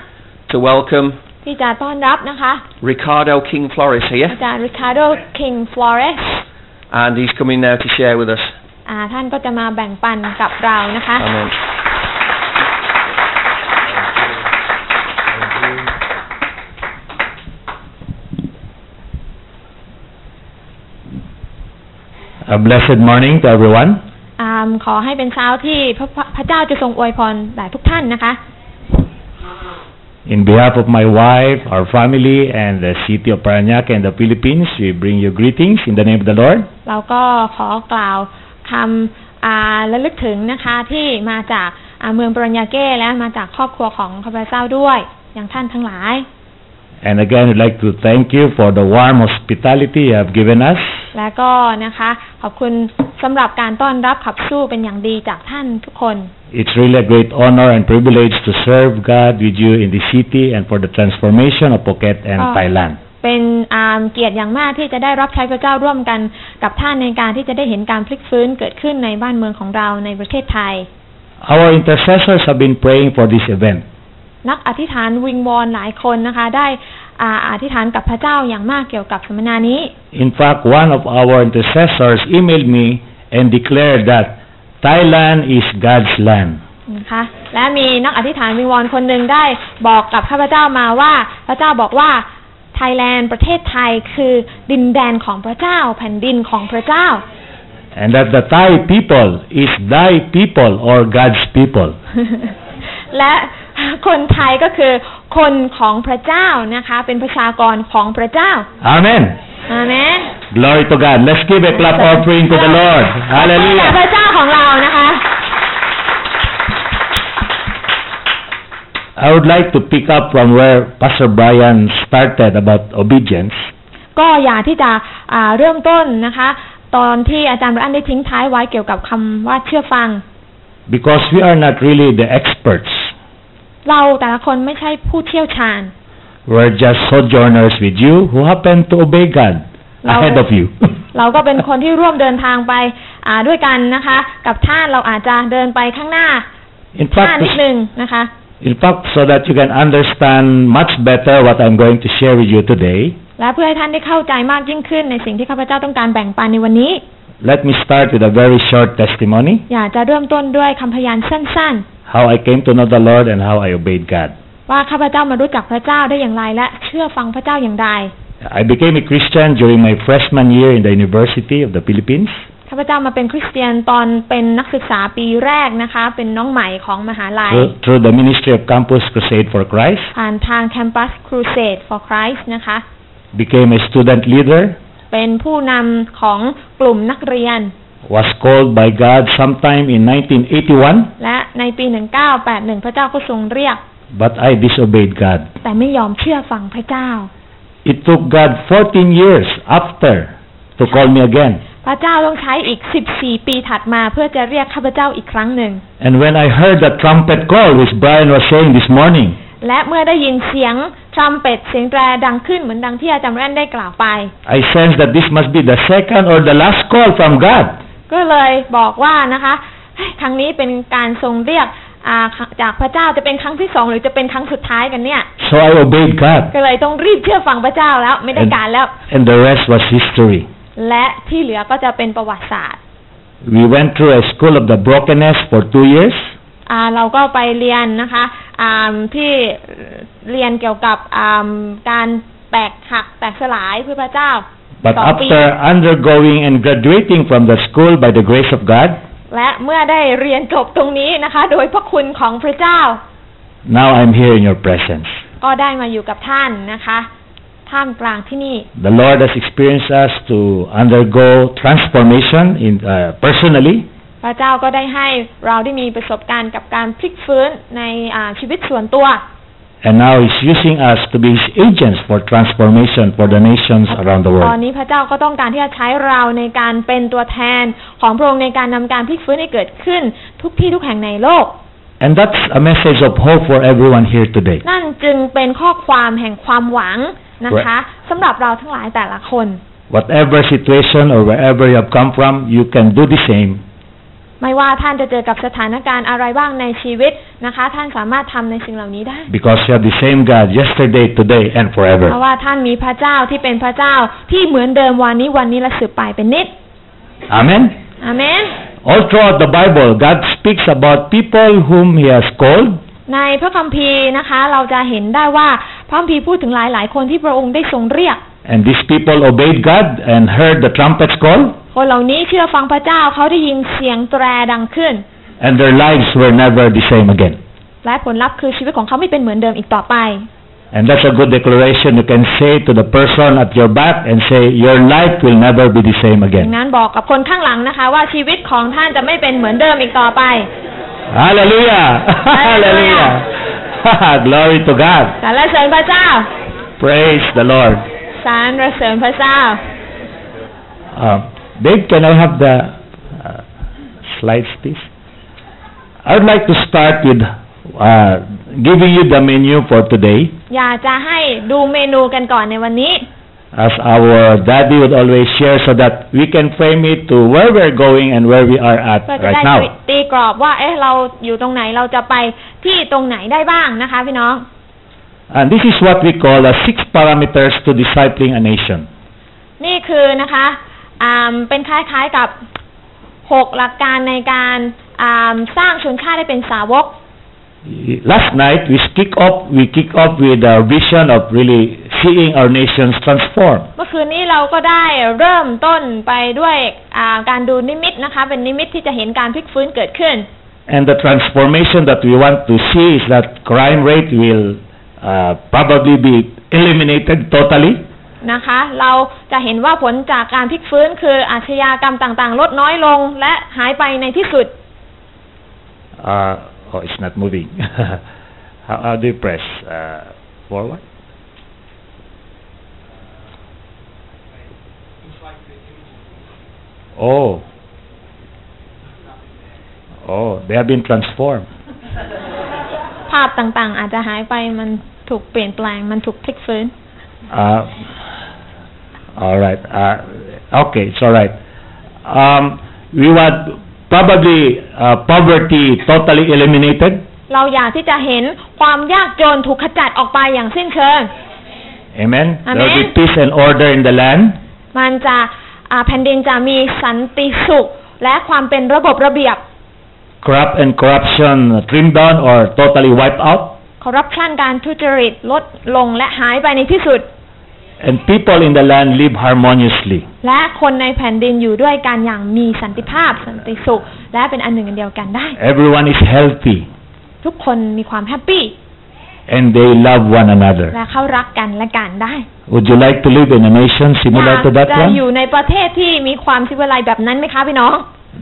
to welcome ที่จะต้อนรับนะคะ Ricardo King Flores อา here, จารย์ริคาร์โดคิงฟลอเรส and he's coming now to share with us. ท่านก็จะมาแบ่งปันกับเรานะคะ Amen. A blessed morning to everyone. อ่าขอให้เป็นเช้าที่พระพระพระเจ้าจะทรงอวยพรแด่ทุกท่านนะคะ In behalf of my wife, our family, and the city of Parañaque and the Philippines, we bring you greetings in the name of the Lord. เราก็ขอกล่าวคำอ่าระลึกถึงนะคะที่มาจากอ่าเมืองปรัญญาเก้และมาจากครอบครัวของข้าพเจ้าด้วย อย่างท่านทั้งหลาย And again, we'd like to thank you for the warm hospitality you have given us. และก็นะคะ ขอบคุณสำหรับการต้อนรับขับสู้เป็นอย่างดีจากท่านทุกคน It's really a great honor and privilege to serve God with you in the city and for the transformation of Phuket and Oh. Thailand. เป็นอ่าเกียรติอย่างมากที่จะได้รับใช้พระเจ้าร่วมกันกับท่านในการที่จะได้เห็นการพลิกฟื้นเกิดขึ้นในบ้านเมืองของเราในประเทศไทย Our intercessors have been praying for this event. นักอธิษฐานวิงวอนหลายคนนะคะได้ อ่าอธิษฐานกับพระเจ้าอย่างมากเกี่ยวกับสัมมนานี้ In fact, one of our intercessors emailed me and declared that Thailand is God's land. นะคะและมีนักอธิษฐานวิงวอนคนหนึ่งได้บอกกับข้าพเจ้ามาว่า พระเจ้าบอกว่าไทยแลนด์ประเทศไทยคือดินแดนของพระเจ้าแผ่นดินของพระเจ้า And that the Thai people is thy people or God's people. และ คนไทยก็คือคนของพระเจ้านะคะ เป็นประชากรของพระเจ้า Amen. อาเมน Glory to God. Let's give a clap offering to the Lord. พระ Hallelujah. เจ้าของเรานะคะ I would like to pick up from where Pastor Brian started about obedience. ก็อยากที่จะอ่าเริ่มต้นนะคะ ตอนที่อาจารย์บรันได้ทิ้งท้ายไว้เกี่ยวกับคำว่าเชื่อฟัง Because we are not really the experts. เราแต่ละคนไม่ใช่ผู้เชี่ยวชาญ We're just sojourners with you who happen to obey God Now- ahead of you. เราก็เป็นคนที่ร่วมเดินทางไปอ่าด้วยกันนะคะ กับท่านเราอาจจะเดินไปข้างหน้า In ท่า fact, นิดนึงนะคะ in fact, so that you can understand much better what I'm going to share with you today, และเพื่อให้ท่านได้เข้าใจมากยิ่งขึ้นในสิ่งที่ข้าพเจ้าต้องการแบ่งปันในวันนี้ let me start with a very short testimony อยากจะเริ่มต้นด้วยคำพยานสั้น how I came to know the Lord and how I obeyed God. ๆว่าข้าพเจ้ามารู้จักพระเจ้าได้อย่างไรและเชื่อฟังพระเจ้าอย่างใด I became a Christian during my freshman year in the University of the Philippines. ข้าพเจ้ามาเป็นคริสเตียนตอนเป็นนักศึกษาปีแรกนะคะ เป็นน้องใหม่ของมหาลัย through, through the ministry of Campus Crusade for Christ, ผ่านทาง Campus Crusade for Christ นะคะ became a student leader, เป็นผู้นำของกลุ่มนักเรียน was called by God sometime in 1981, และในปี 1981 พระเจ้าก็ทรงเรียก but I disobeyed God. แต่ไม่ยอมเชื่อฟังพระเจ้า It took God 14 years after to call me again. พระเจ้าต้องใช้อีก 14 ปีถัดมาเพื่อจะเรียกข้าพเจ้าอีกครั้งหนึ่ง And when I heard the trumpet call, which Brian was saying this morning, และเมื่อได้ยินเสียงทรัมเป็ตเสียงแตรดังขึ้นเหมือนดังที่อาจารย์แรนได้กล่าวไป I sensed that this must be the second or the last call from God. ก็เลยบอกว่านะคะเฮ้ยครั้งนี้เป็นการทรงเรียกอ่าจากพระเจ้าจะเป็นครั้งที่สองหรือจะเป็นครั้งสุดท้ายกันเนี่ย So I obeyed God. ก็เลยต้องรีบเชื่อฟังพระเจ้าแล้วไม่ได้การแล้ว And the rest was history. และที่เหลือก็จะเป็นประวัติศาสตร์ We went through a school of the brokenness for two years. อ่าเราก็ไปเรียนนะคะอ่าที่เรียนเกี่ยวกับอ่าการแตกหักแตกสลายเพื่อพระเจ้า But สองปี after undergoing and graduating from the school by the grace of God, และเมื่อได้เรียนจบตรงนี้นะคะ โดยพระคุณของพระเจ้า now I'm here in your presence. ก็ได้มาอยู่กับท่านนะคะ ท่ามกลางที่นี่ The Lord has experienced us to undergo transformation in uh, personally, พระเจ้าก็ได้ให้เราได้มีประสบการณ์กับการพลิกฟื้นในอ่าชีวิตส่วนตัว and now He's using us to be His agents for transformation for the nations around the ตอน world. นี้พระเจ้าก็ต้องการที่จะใช้เราในการเป็นตัวแทนของพระองค์ในการนำการพลิกฟื้นให้เกิดขึ้น ทุกที่ทุกแห่งในโลก And that's a message of hope for everyone here today. นั่นจึงเป็นข้อความแห่งความหวังนะคะสำหรับเราทั้งหลายแต่ละคน Whatever situation or wherever you have come from, you can do the same ไม่ว่าท่านจะเจอกับสถานการณ์อะไรบ้างในชีวิตนะคะ ท่านสามารถทำในสิ่งเหล่านี้ได้ because you have the same God yesterday, today, and เพ forever. ราะว่าท่านมีพระเจ้าที่เป็นพระเจ้าที่เหมือนเดิมวันนี้วันนี้และสืบไปเป็นนิด Amen. อาเมน All throughout the Bible, God speaks about people whom He has called, ในพระคัมภีร์นะคะเราจะเห็นได้ว่าพระคัมภีร์พูดถึงหลายๆคนที่พระองค์ได้ทรงเรียก and these people obeyed God and heard the trumpets call, คนเหล่านี้เชื่อฟังพระเจ้าเขาได้ยินเสียงแตรดังขึ้น and their lives were never the same again. และผลลัพธ์คือชีวิตของเขาไม่เป็นเหมือนเดิมอีกต่อไป And that's a good declaration you can say to the person at your back and say, Your life will never be the same ดัง again. นั้นบอกกับคนข้างหลังนะคะว่าชีวิตของท่านจะไม่เป็นเหมือนเดิมอีกต่อไป Hallelujah! Hallelujah. Hallelujah! Glory to God. สรรเสริญพระเจ้า Praise the Lord. สรรเสริญพระเจ้า Uh, Dave, can I have the uh, slides, please? I would like to start with uh, giving you the menu for today. อยากจะให้ดูเมนูกันก่อนในวันนี้ As our daddy would always share so that we can frame it to where we're going and where we are at เพื่อจะ right ได้ now. ตีกรอบว่า เอ๊ะ เราอยู่ตรงไหน เราจะไปที่ตรงไหนได้บ้างนะคะพี่น้อง And this is what we call the six parameters to discipling a nation. นี่คือนะคะอ่า เป็นคล้ายๆกับหกหลักการในการอ่าสร้างชนชาติให้เป็นสาวก Last night we kick off we kick off with a vision of really seeing our nations transform. เมื่อคืนนี้เราก็ได้เริ่มต้นไปด้วยอ่าการดูนิมิตนะคะ เป็นนิมิตที่จะเห็นการพลิกฟื้นเกิดขึ้น And the transformation that we want to see is that crime rate will uh, probably be eliminated totally. นะคะ เราจะเห็นว่าผลจากการพลิกฟื้นคืออาชญากรรมต่างๆ ลดน้อยลงและหายไปในที่สุด Uh, oh, it's not moving. how, how do you press uh, forward? Oh. Oh, they have been transformed. ภาพต่างๆ อาจจะหายไปมันถูกเปลี่ยนแปลงมันถูกพลิกฟื้น Uh, all right. Uh, okay, it's all right. Um, we want probably uh, poverty totally eliminated. เราอยากที่จะเห็นความยากจนถูกขจัดออกไปอย่างสิ้นเชิง Amen. There will be Amen. peace and order in the land. มันจะอ่าแผ่นดินจะมีสันติสุข และความเป็นระบบระเบียบ Corrupt and corruption trimmed down or totally wiped out. คอร์รัปชันการทุจริตลดลงและหายไปในที่สุด And people in the land live harmoniously. และคนในแผ่นดินอยู่ด้วยกันอย่างมีสันติภาพสันติสุข และเป็นอันหนึ่งอันเดียวกันได้ Everyone is healthy ทุกคนมีความแฮปปี้ and they love one another. และเขารักกันและกันได้ Would you like to live in a nation อ similar ยาก to that จะ one? อยู่ในประเทศที่มีความสิวิไลแบบนั้นไหมคะพี่น้อง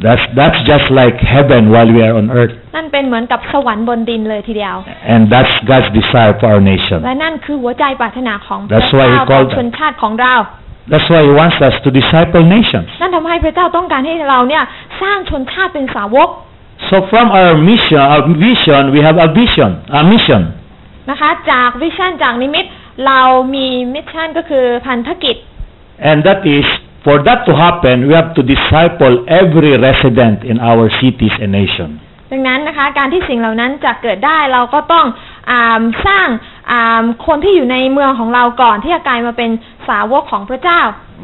That's, that's just like heaven while we are on earth. นั่นเป็นเหมือนกับสวรรค์บนดินเลยทีเดียว And that's God's desire for our nation. และนั่นคือหัวใจปรารถนาของพระ That's why he เจ้าต่อ called ชนชาติของเรา That's why He wants us to disciple nations. นั่นทำให้พระเจ้าต้องการให้เราเนี่ยสร้างชนชาติเป็นสาวก So from our mission, our vision, we have a vision, a mission. นะคะ จากวิชั่นจากนิมิต เรามีมิชชั่นก็คือพันธกิจ And that is, for that to happen, we have to disciple every resident in our cities and nation. ดังนั้นนะคะการที่สิ่งเหล่านั้นจะเกิดได้เราก็ต้องอาสร้างอาคนที่อยู่ในเมืองของเราก่อนที่จะกลายมาเป็นสาวกของพระเจ้า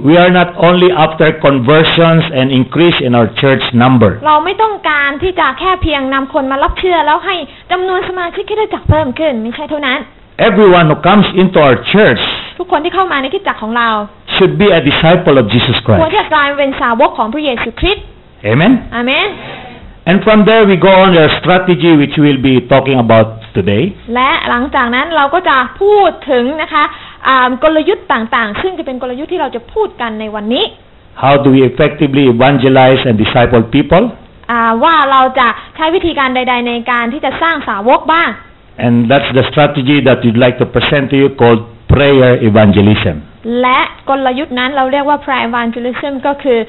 We are not only after conversions and increase in our church number. เราไม่ต้องการที่จะแค่เพียงนำคนมารับเชื่อแล้วให้จำนวนสมาชิกคริดจักรเพิ่มขึ้นไม่ใช่เท่านั้น Everyone who comes into our church ทุกคนที่เข้ามาในคริดจักรของเรา should be a disciple of Jesus ควร Christ. ที่จะกลายมาเป็นสาวกของพระเยซูคริสต์ Amen? อาเมน And from there we go on our strategy which we'll be talking about today. และหลังจากนั้นเราก็จะพูดถึงนะคะอ่ากลยุทธ์ต่างๆ ซึ่งจะเป็นกลยุทธ์ที่เราจะพูดกันในวันนี้ How do we effectively evangelize and disciple people? อ่าว่าเราจะใช้วิธีการใด ๆ ในการที่จะสร้างสาวกบ้าง And that's the strategy that we'd like to present to you called prayer evangelism. และกลยุทธ์นั้นเราเรียกว่า prayer evangelism ก็คือ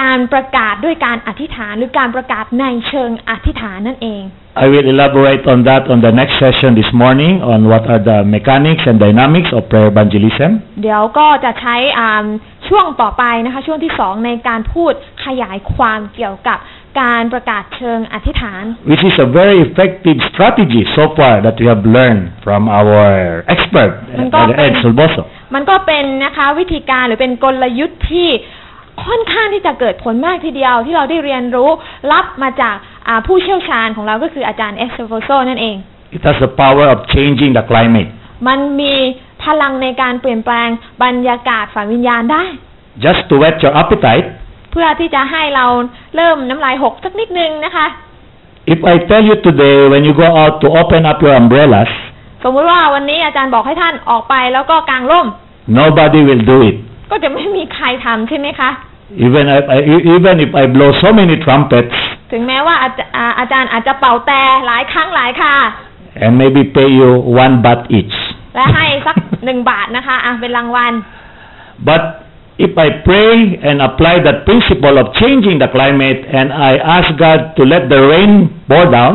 การประกาศด้วยการอธิษฐานหรือการประกาศในเชิงอธิษฐานนั่นเอง I will elaborate on that on the next session this morning on what are the mechanics and dynamics of prayer evangelism. เดี๋ยวก็จะใช้อ่าช่วงต่อไปนะคะช่วงที่สองในการพูดขยายความเกี่ยวกับ การประกาศเชิงอธิษฐาน which is a very effective strategy so far that we have learned from our expert, Man uh, ko- Ed Solboso. มันก็เป็นนะคะวิธีการหรือเป็นกลยุทธ์ที่ค่อนข้างที่จะเกิดผลมากทีเดียวที่เราได้เรียนรู้รับมาจากอ่าผู้เชี่ยวชาญของเราก็คืออาจารย์เอสโฟโซนั่นเอง It has the power of changing the climate. มันมีพลังในการเปลี่ยนแปลงบรรยากาศฝ่ายวิญญาณได้ Just to whet your appetite, เพื่อที่จะให้เราเริ่มน้ำลายหกสักนิดนึงนะคะ if I tell you today when you go out to open up your umbrellas, สมมติว่าวันนี้อาจารย์บอกให้ท่านออกไปแล้วก็กางร่ม nobody will do it. ก็จะไม่มีใครทำใช่ไหมคะ Even if I, even if I blow so many trumpets ถึงแม้ว่าอาจจะอ่าอาจารย์อาจจะเป่าแต่หลายครั้งหลายค่ะ and maybe pay you one baht each. และให้สักหนึ่งบาทนะคะอะเป็นรางวัล But if I pray and apply that principle of changing the climate and I ask God to let the rain pour down,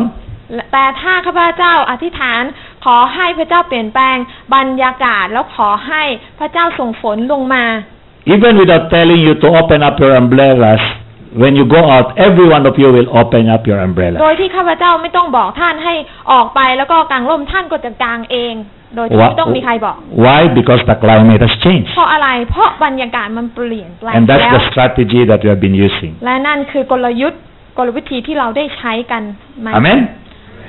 แต่ถ้าข้าพเจ้าอธิษฐานขอให้พระเจ้าเปลี่ยนแปลงบรรยากาศแล้วขอให้พระเจ้าส่งฝนลงมา even without telling you to open up your umbrellas, when you go out, every one of you will open up your โด umbrella. ยที่ข้าพเจ้าไม่ต้องบอกท่านให้ออกไปแล้วก็กางร่มท่านก็จะกางเอง โดยที่ไม่ต้องมีใครบอก Why? Because the climate has changed. เพราะอะไร เพราะบรรยากาศมันเปลี่ยนแปลง And that's แล้ว the strategy that we have been using. และนั่นคือกลยุทธ์กลวิธีที่เราได้ใช้กันมา Amen?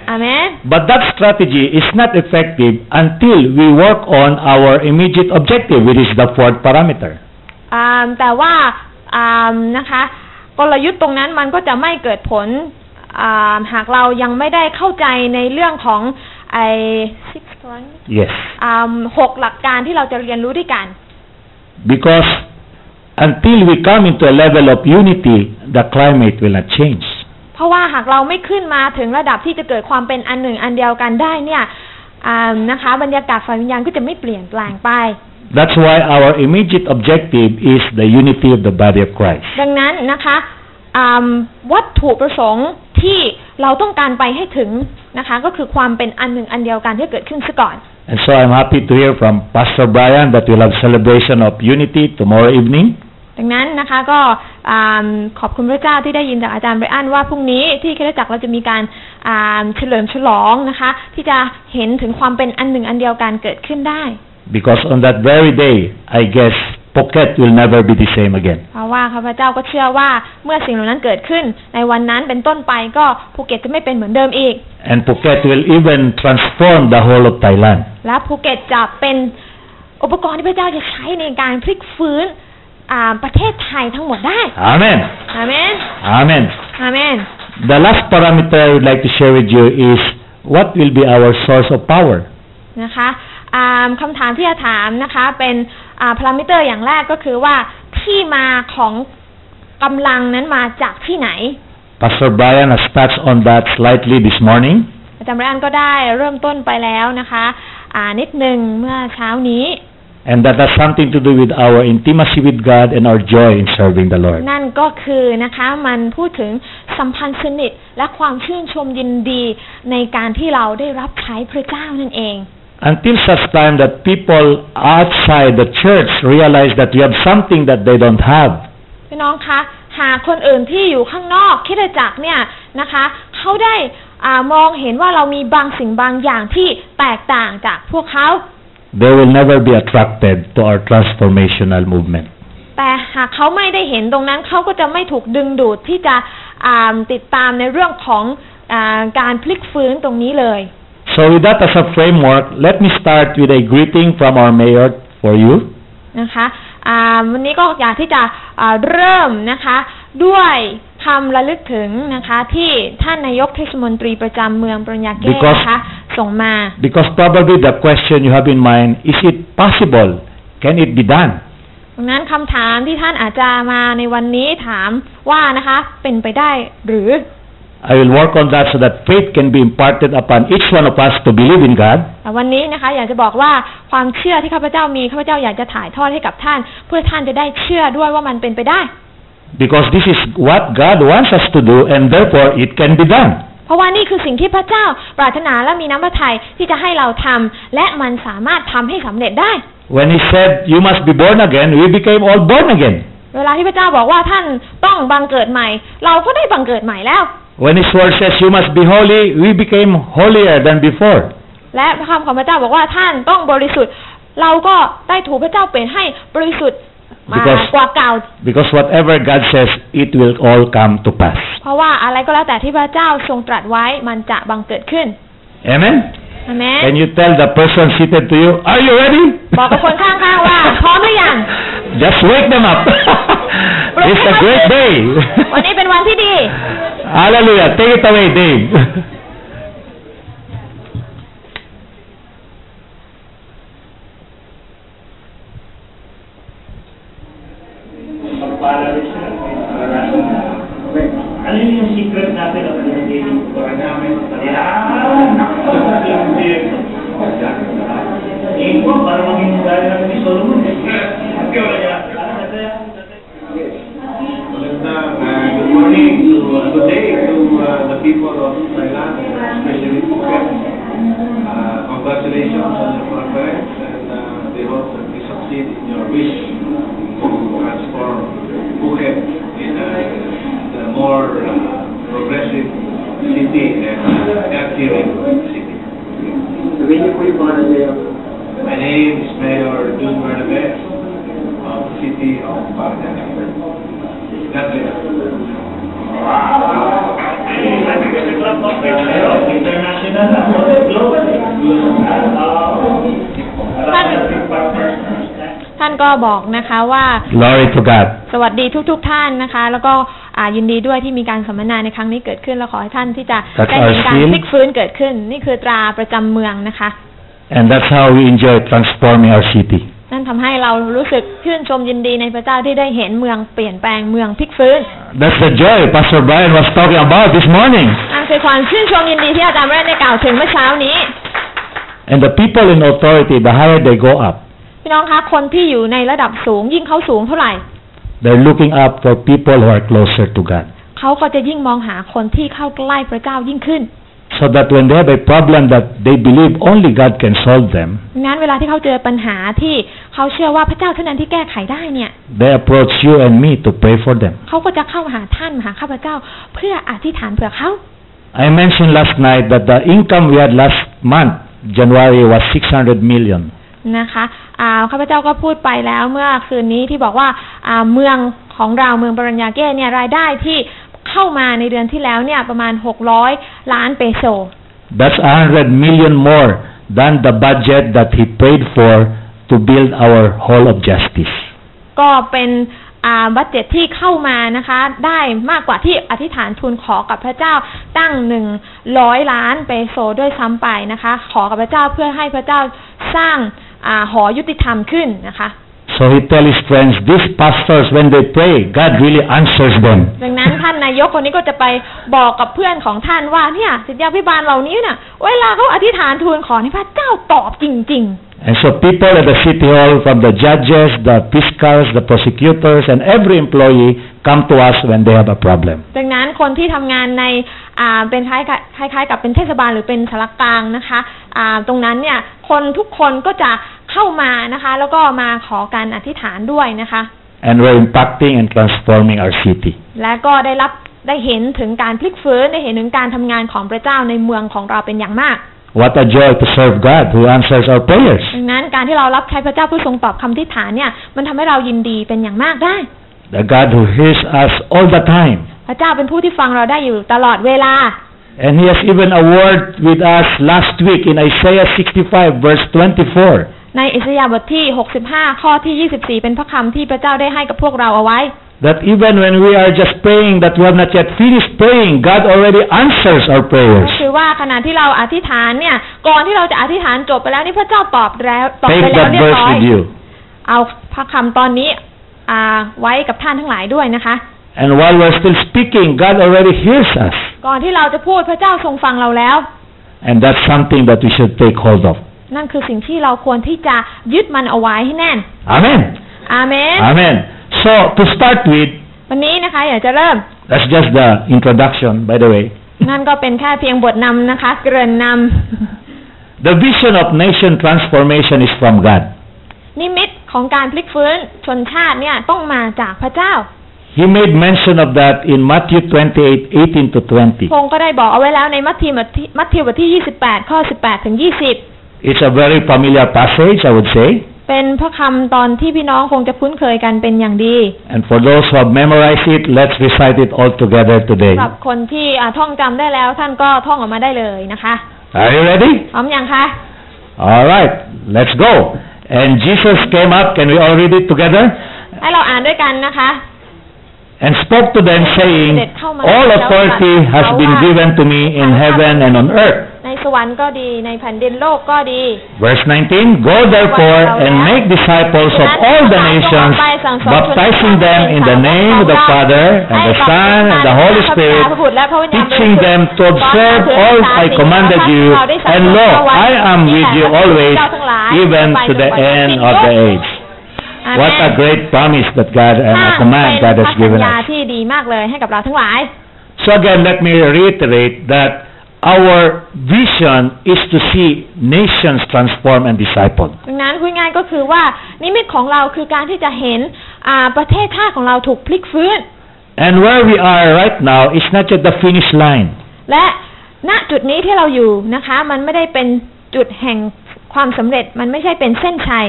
อาเมน But that strategy is not effective until we work on our immediate objective, which is the fourth parameter. อ่าแต่ว่าอ่านะคะ กลยุทธ์ตรงนั้นมันก็จะไม่เกิดผลอ่าหากเรายังไม่ได้เข้าใจในเรื่องของ ไอ้ six point Yes. อ่าหกหลักการที่เราจะเรียนรู้ด้วยกัน Because until we come into a level of unity, the climate will not change. เพราะว่าหากเราไม่ขึ้นมาถึงระดับที่จะเกิดความเป็นอันหนึ่งอันเดียวกันได้เนี่ยอ่านะคะ บรรยากาศฝ่ายวิญญาณก็จะไม่เปลี่ยนแปลงไป That's why our immediate objective is the unity of the body of Christ. ดังนั้นนะคะอ่า วัตถุประสงค์ที่เราต้องการไปให้ถึงนะคะก็คือความเป็นอันหนึ่งอันเดียวกันที่เกิดขึ้นซะก่อน And so I'm happy to hear from Pastor Brian that we'll have celebration of unity tomorrow evening. ดังนั้นนะคะก็อ่าขอบคุณพระเจ้าที่ได้ยินจากอาจารย์ไบรอันว่าพรุ่งนี้ที่คริสตจักรเราจะมีการอ่าเฉลิมฉลองนะคะ ที่จะเห็นถึงความเป็นอันหนึ่งอันเดียวกันเกิดขึ้นได้ Because on that very day, I guess Phuket will never be the same again. เพราะว่าข้าพเจ้าก็เชื่อว่าเมื่อสิ่งเหล่านั้นเกิดขึ้น ในวันนั้นเป็นต้นไปก็ภูเก็ตจะไม่เป็นเหมือนเดิมอีก And Phuket will even transform the whole of Thailand. และภูเก็ตจะเป็นอุปกรณ์ที่พระเจ้าจะใช้ในการพลิกฟื้นอ่าประเทศไทยทั้งหมดได้ Amen. อาเมน Amen. อาเมน The last parameter I would like to share with you is what will be our source of power? นะคะอ่าคำถามที่จะถามนะคะเป็น พารามิเตอร์อย่างแรกก็คือว่าที่มาของกำลังนั้นมาจากที่ไหน Pastor Brian has touched on that slightly this morning. อาจารย์แบรนด์ก็ได้เริ่มต้นไปแล้วนะคะอ่านิดหนึ่งเมื่อเช้านี้ And that has something to do with our intimacy with God and our joy in serving the Lord. นั่นก็คือนะคะมันพูดถึงสัมพันธ์สนิทและความชื่นชมยินดีในการที่เราได้รับใช้พระเจ้านั่นเอง Until such time that people outside the church realize that we have something that they don't have. พี่น้องคะหากคนอื่นที่อยู่ข้างนอกคริดจักรเนี่ยนะคะเขาได้อามองเห็นว่าเรามีบางสิ่งบางอย่างที่แตกต่างจากพวกเขา They will never be attracted to our transformational movement. แต่หากเขาไม่ได้เห็นตรงนั้นเขาก็จะไม่ถูกดึงดูดที่จะอ่าติดตามในเรื่องของอาการพลิกฟื้นตรงนี้เลย So with that as a framework, let me start with a greeting from our mayor for you. นะคะอ่าวันนี้ก็อยากที่จะอ่าเริ่มนะคะด้วยคำระลึกถึงนะคะที่ท่านนายกเทศมนตรีประจำเมืองปริญญาเก้ Because- นะคะส่งมา Because probably the question you have in mind, is it possible? Can it be done? ดังนั้นคำถามที่ท่านอาจจะมาในวันนี้ถามว่านะคะเป็นไปได้หรือ I will work on that so that faith can be imparted upon each one of us to believe in God แต่วันนี้นะคะอยากจะบอกว่าความเชื่อที่ข้าพเจ้ามีข้าพเจ้าอยากจะถ่ายทอดให้กับท่าน เพื่อท่านจะได้เชื่อด้วยว่ามันเป็นไปได้ because this is what God wants us to do and therefore it can be done. เพราะว่านี่คือสิ่งที่พระเจ้าปรารถนาและมีน้ำพระทัยที่จะให้เราทำและมันสามารถทำให้สำเร็จได้ When he said you must be born again, we became all born again. เวลาที่พระเจ้าบอกว่าท่านต้องบังเกิดใหม่ เราก็ได้บังเกิดใหม่แล้ว When his word says you must be holy, we became holier than before. และพระคำของพระเจ้าบอกว่าท่านต้องบริสุทธิ์ เราก็ได้ถูกพระเจ้าเปลี่ยนให้บริสุทธิ์มาก Because- กว่าเก่า Because whatever God says, it will all come to pass. เพราะว่าอะไรก็แล้วแต่ที่พระเจ้าทรงตรัสไว้มันจะบังเกิดขึ้น Amen? อาเมน Can you tell the person seated to you, are you ready? บอกกับคนข้างๆว่า พร้อมหรือยัง Just wake them up. it's a great day. วันนี้เป็นวันที่ดี Hallelujah. Take it away, Dave. Glory to God. สวัสดีทุกๆทท่านนะคะ แล้วก็อ่ายินดีด้วยที่มีการสัมมนาในครั้งนี้เกิดขึ้น แล้วขอให้ท่านที่จะ That's ได้เห็น our การ seal พลิกฟื้นเกิดขึ้น นี่คือตราประจำเมืองนะคะ And that's how we enjoy transforming our city. นั่นทำให้เรารู้สึกชื่นชมยินดีในพระเจ้าที่ได้เห็นเมืองเปลี่ยนแปลงเมืองพลิกฟื้น That's the joy Pastor Brian was talking about this morning. นั่นคือความชื่นชมยินดีที่อาจารย์แรกได้กล่าวถึงเมื่อเช้านี้ And the people in authority, the higher they go up, พี่น้องคะคนที่อยู่ในระดับสูงยิ่งเขาสูงเท่าไหร่ they're looking up for people who are closer to God. เขาก็จะยิ่งมองหาคนที่เข้าใกล้พระเจ้ายิ่งขึ้น So that when they have a problem that they believe only God can solve them, งั้นเวลาที่เขาเจอปัญหาที่เขาเชื่อว่าพระเจ้าเท่านั้นที่แก้ไขได้เนี่ย they approach you and me to pray for them. เขาก็จะเข้ามาหาท่านมาหาข้าพเจ้าเพื่ออธิษฐานเผื่อเขา I mentioned last night that the income we had last month, January, was 600 million. นะคะอ่าข้าพเจ้าก็พูดไปแล้วเมื่อคืนนี้ที่บอกว่าอ่าเมืองของเราเมืองปรัญญาเก้เนี่ยรายได้ที่เข้ามาในเดือนที่แล้วเนี่ยประมาณ 600 ล้านเปโซ That's 100 million more than the budget that he paid for to build our Hall of Justice. ก็เป็นอ่าบัตเจ็ตที่เข้ามานะคะ ได้มากกว่าที่อธิษฐานทูลขอกับพระเจ้าตั้งหนึ่งร้อยล้านเปโซด้วยซ้ำไปนะคะ ขอกับพระเจ้าเพื่อให้พระเจ้าสร้างอา หอยุติธรรมขึ้นนะคะ So he tell his friends, these pastors, when they pray, God really answers them. ดังนั้นท่านนายกคนนี้ก็จะไปบอกกับเพื่อนของท่านว่าเนี่ยสิทธยาพิบาลเหล่านี้น่ะเวลาเขาอธิษฐานทูลขอให้พระเจ้าตอบจริง And so people at the city hall, from the judges, the fiscals, the prosecutors, and every employee come to us when they have a problem. ๆดังนั้นคนที่ทำงานในอ่า เป็นคล้ายกับคล้ายๆ กับเป็นเทศบาลหรือเป็นสารกลางนะคะอ่าตรงนั้นเนี่ยคนทุกคนก็จะเข้ามานะคะ แล้วก็มาขอการอธิษฐานด้วยนะคะ And we're impacting and transforming our city. และก็ได้รับได้เห็นถึงการพลิกฟื้นได้เห็นถึงการทำงานของพระเจ้าในเมืองของเราเป็นอย่างมาก What a joy to serve God who answers our prayers. ดังนั้นการที่เรารับใช้พระเจ้าผู้ทรงตอบคำทิฏฐานเนี่ยมันทำให้เรายินดีเป็นอย่างมากได้ The God who hears us all the time. พระเจ้าเป็นผู้ที่ฟังเราได้อยู่ตลอดเวลา And he has even a word with us last week in Isaiah 65 verse 24. ในอิสยาห์บทที่ 65 ข้อที่ 24 เป็นพระคำที่พระเจ้าได้ให้กับพวกเราเอาไว้ That even when we are just praying that we have not yet finished praying, God already answers our ก็ prayers. คือว่าขณะที่เราอธิษฐานเนี่ยก่อนที่เราจะอธิษฐานจบไปแล้วนี่พระเจ้าตอบแล้วตอบไป Take แล้ว that เรียบ verse ร้อย with you. เอาพระคำตอนนี้อ่าไว้กับท่านทั้งหลายด้วยนะคะ And while we're still speaking, God already hears us. ก่อนที่เราจะพูดพระเจ้าทรงฟังเราแล้ว And that's something that we should take hold of. นั่นคือสิ่งที่เราควรที่จะยึดมันเอาไว้ให้แน่น Amen. อาเมน Amen. So to start with, วันนี้นะคะอยากจะเริ่ม that's just the introduction, by the way. นั่นก็เป็นแค่เพียงบทนำนะคะ เกริ่นน The vision of nation transformation is from God. ำนิมิตของการพลิกฟื้นชนชาติเนี่ยต้องมาจากพระเจ้า He made mention of that in Matthew 28, 18 to 20. พงศ์ก็ได้บอกเอาไว้แล้วในมัทธิวบทที่มัทธิวบทที่ 28 ข้อ 18 ถึง 20 It's a very familiar passage, I would say. เป็นพระคำตอนที่พี่น้องคงจะคุ้นเคยกันเป็นอย่างดี And for those who have memorized it, let's recite it all together today. สำหรับคนที่อ่าท่องจำได้แล้วท่านก็ท่องออกมาได้เลยนะคะ Are you ready? พร้อมยังคะ All right, let's go. And Jesus came up, can we all read it together? ให้เราอ่านด้วยกันนะคะ And spoke to them, saying, All authority has been given to me in heaven and on earth. ในสวรรค์ก็ดีในแผ่นดินโลกก็ดี Verse 19, Go therefore and make disciples of all the nations, baptizing them in the name of the Father and the Son and the Holy Spirit, teaching them to observe all I commanded you, and lo, I am with you always, even to the end of the age. What a great promise that God and a command God has เป็น given พระสัญญา us. ที่ดีมากเลยให้กับเราทั้งหลาย So again, let me reiterate that our vision is to see nations transform and disciple. ดังนั้นพูดง่ายก็คือว่านิมิตของเราคือการที่จะเห็นอ่าประเทศชาติของเราถูกพลิกฟื้น And where we are right now is not yet the finish line. และณจุดนี้ที่เราอยู่นะคะ มันไม่ได้เป็นจุดแห่งความสำเร็จ มันไม่ใช่เป็นเส้นชัย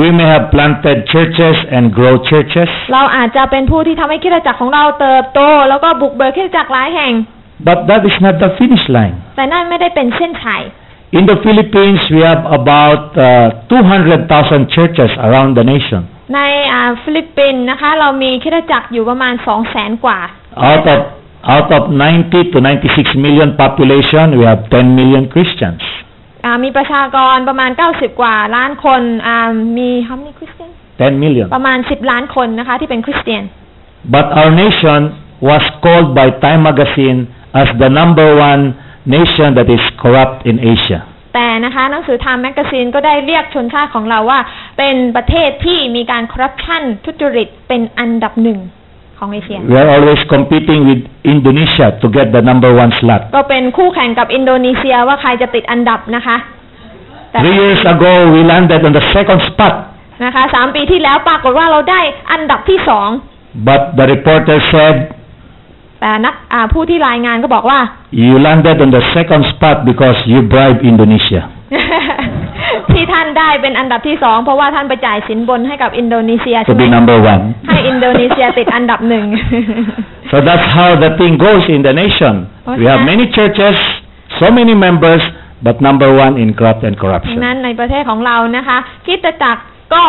We may have planted churches and grow churches, เราอาจจะเป็นผู้ที่ทำให้คริสตจักรของเราเติบโต แล้วก็บุกเบิกคริสตจักรหลายแห่ง but that is not the finish line. แต่นั่นไม่ได้เป็นเส้นชัย In the Philippines, we have about uh, 200,000 churches around the nation. ในอ่าฟิลิปปินส์นะคะ เรามีคริสตจักรอยู่ประมาณ2 0 0แสนกว่า Out of out of 90 to 96 million population, we have 10 million Christians. อ่ามีประชากรประมาณ 90 กว่าล้านคนอ่ามี how many Christian 10 million. ประมาณ 10 ล้านคนนะคะที่เป็นคริสเตียน But our nation was called by Time Magazine as the number one nation that is corrupt in Asia. แต่นะคะหนังสือ Time Magazine ก็ได้เรียกชนชาติของเราว่า เป็นประเทศที่มีการคอร์รัปชันทุจริตเป็นอันดับหนึ่ง ของเอเชีย We are always competing with Indonesia to get the number one slot. ก็เป็นคู่แข่งกับอินโดนีเซียว่าใครจะติดอันดับนะคะแต่ Three years ago, we landed on the second spot. นะคะสามปีที่แล้วปรากฏว่าเราได้อันดับที่สอง But the reporter said, แต่นักอ่าผู้ที่รายงานก็บอกว่า you landed on the second spot because you bribed Indonesia. ที่ท่านได้เป็นอันดับที่สองเพราะว่าท่านไปจ่ายสินบนให้กับอินโดนีเซีย to ใช่ไหม be number one. ให้อินโดนีเซียติดอันดับหนึ่ง So that's how the thing goes in the nation. We have many churches, so many members, but number one in corrupt and ดัง corruption. นั้นในประเทศของเรานะคะคริดจักรก็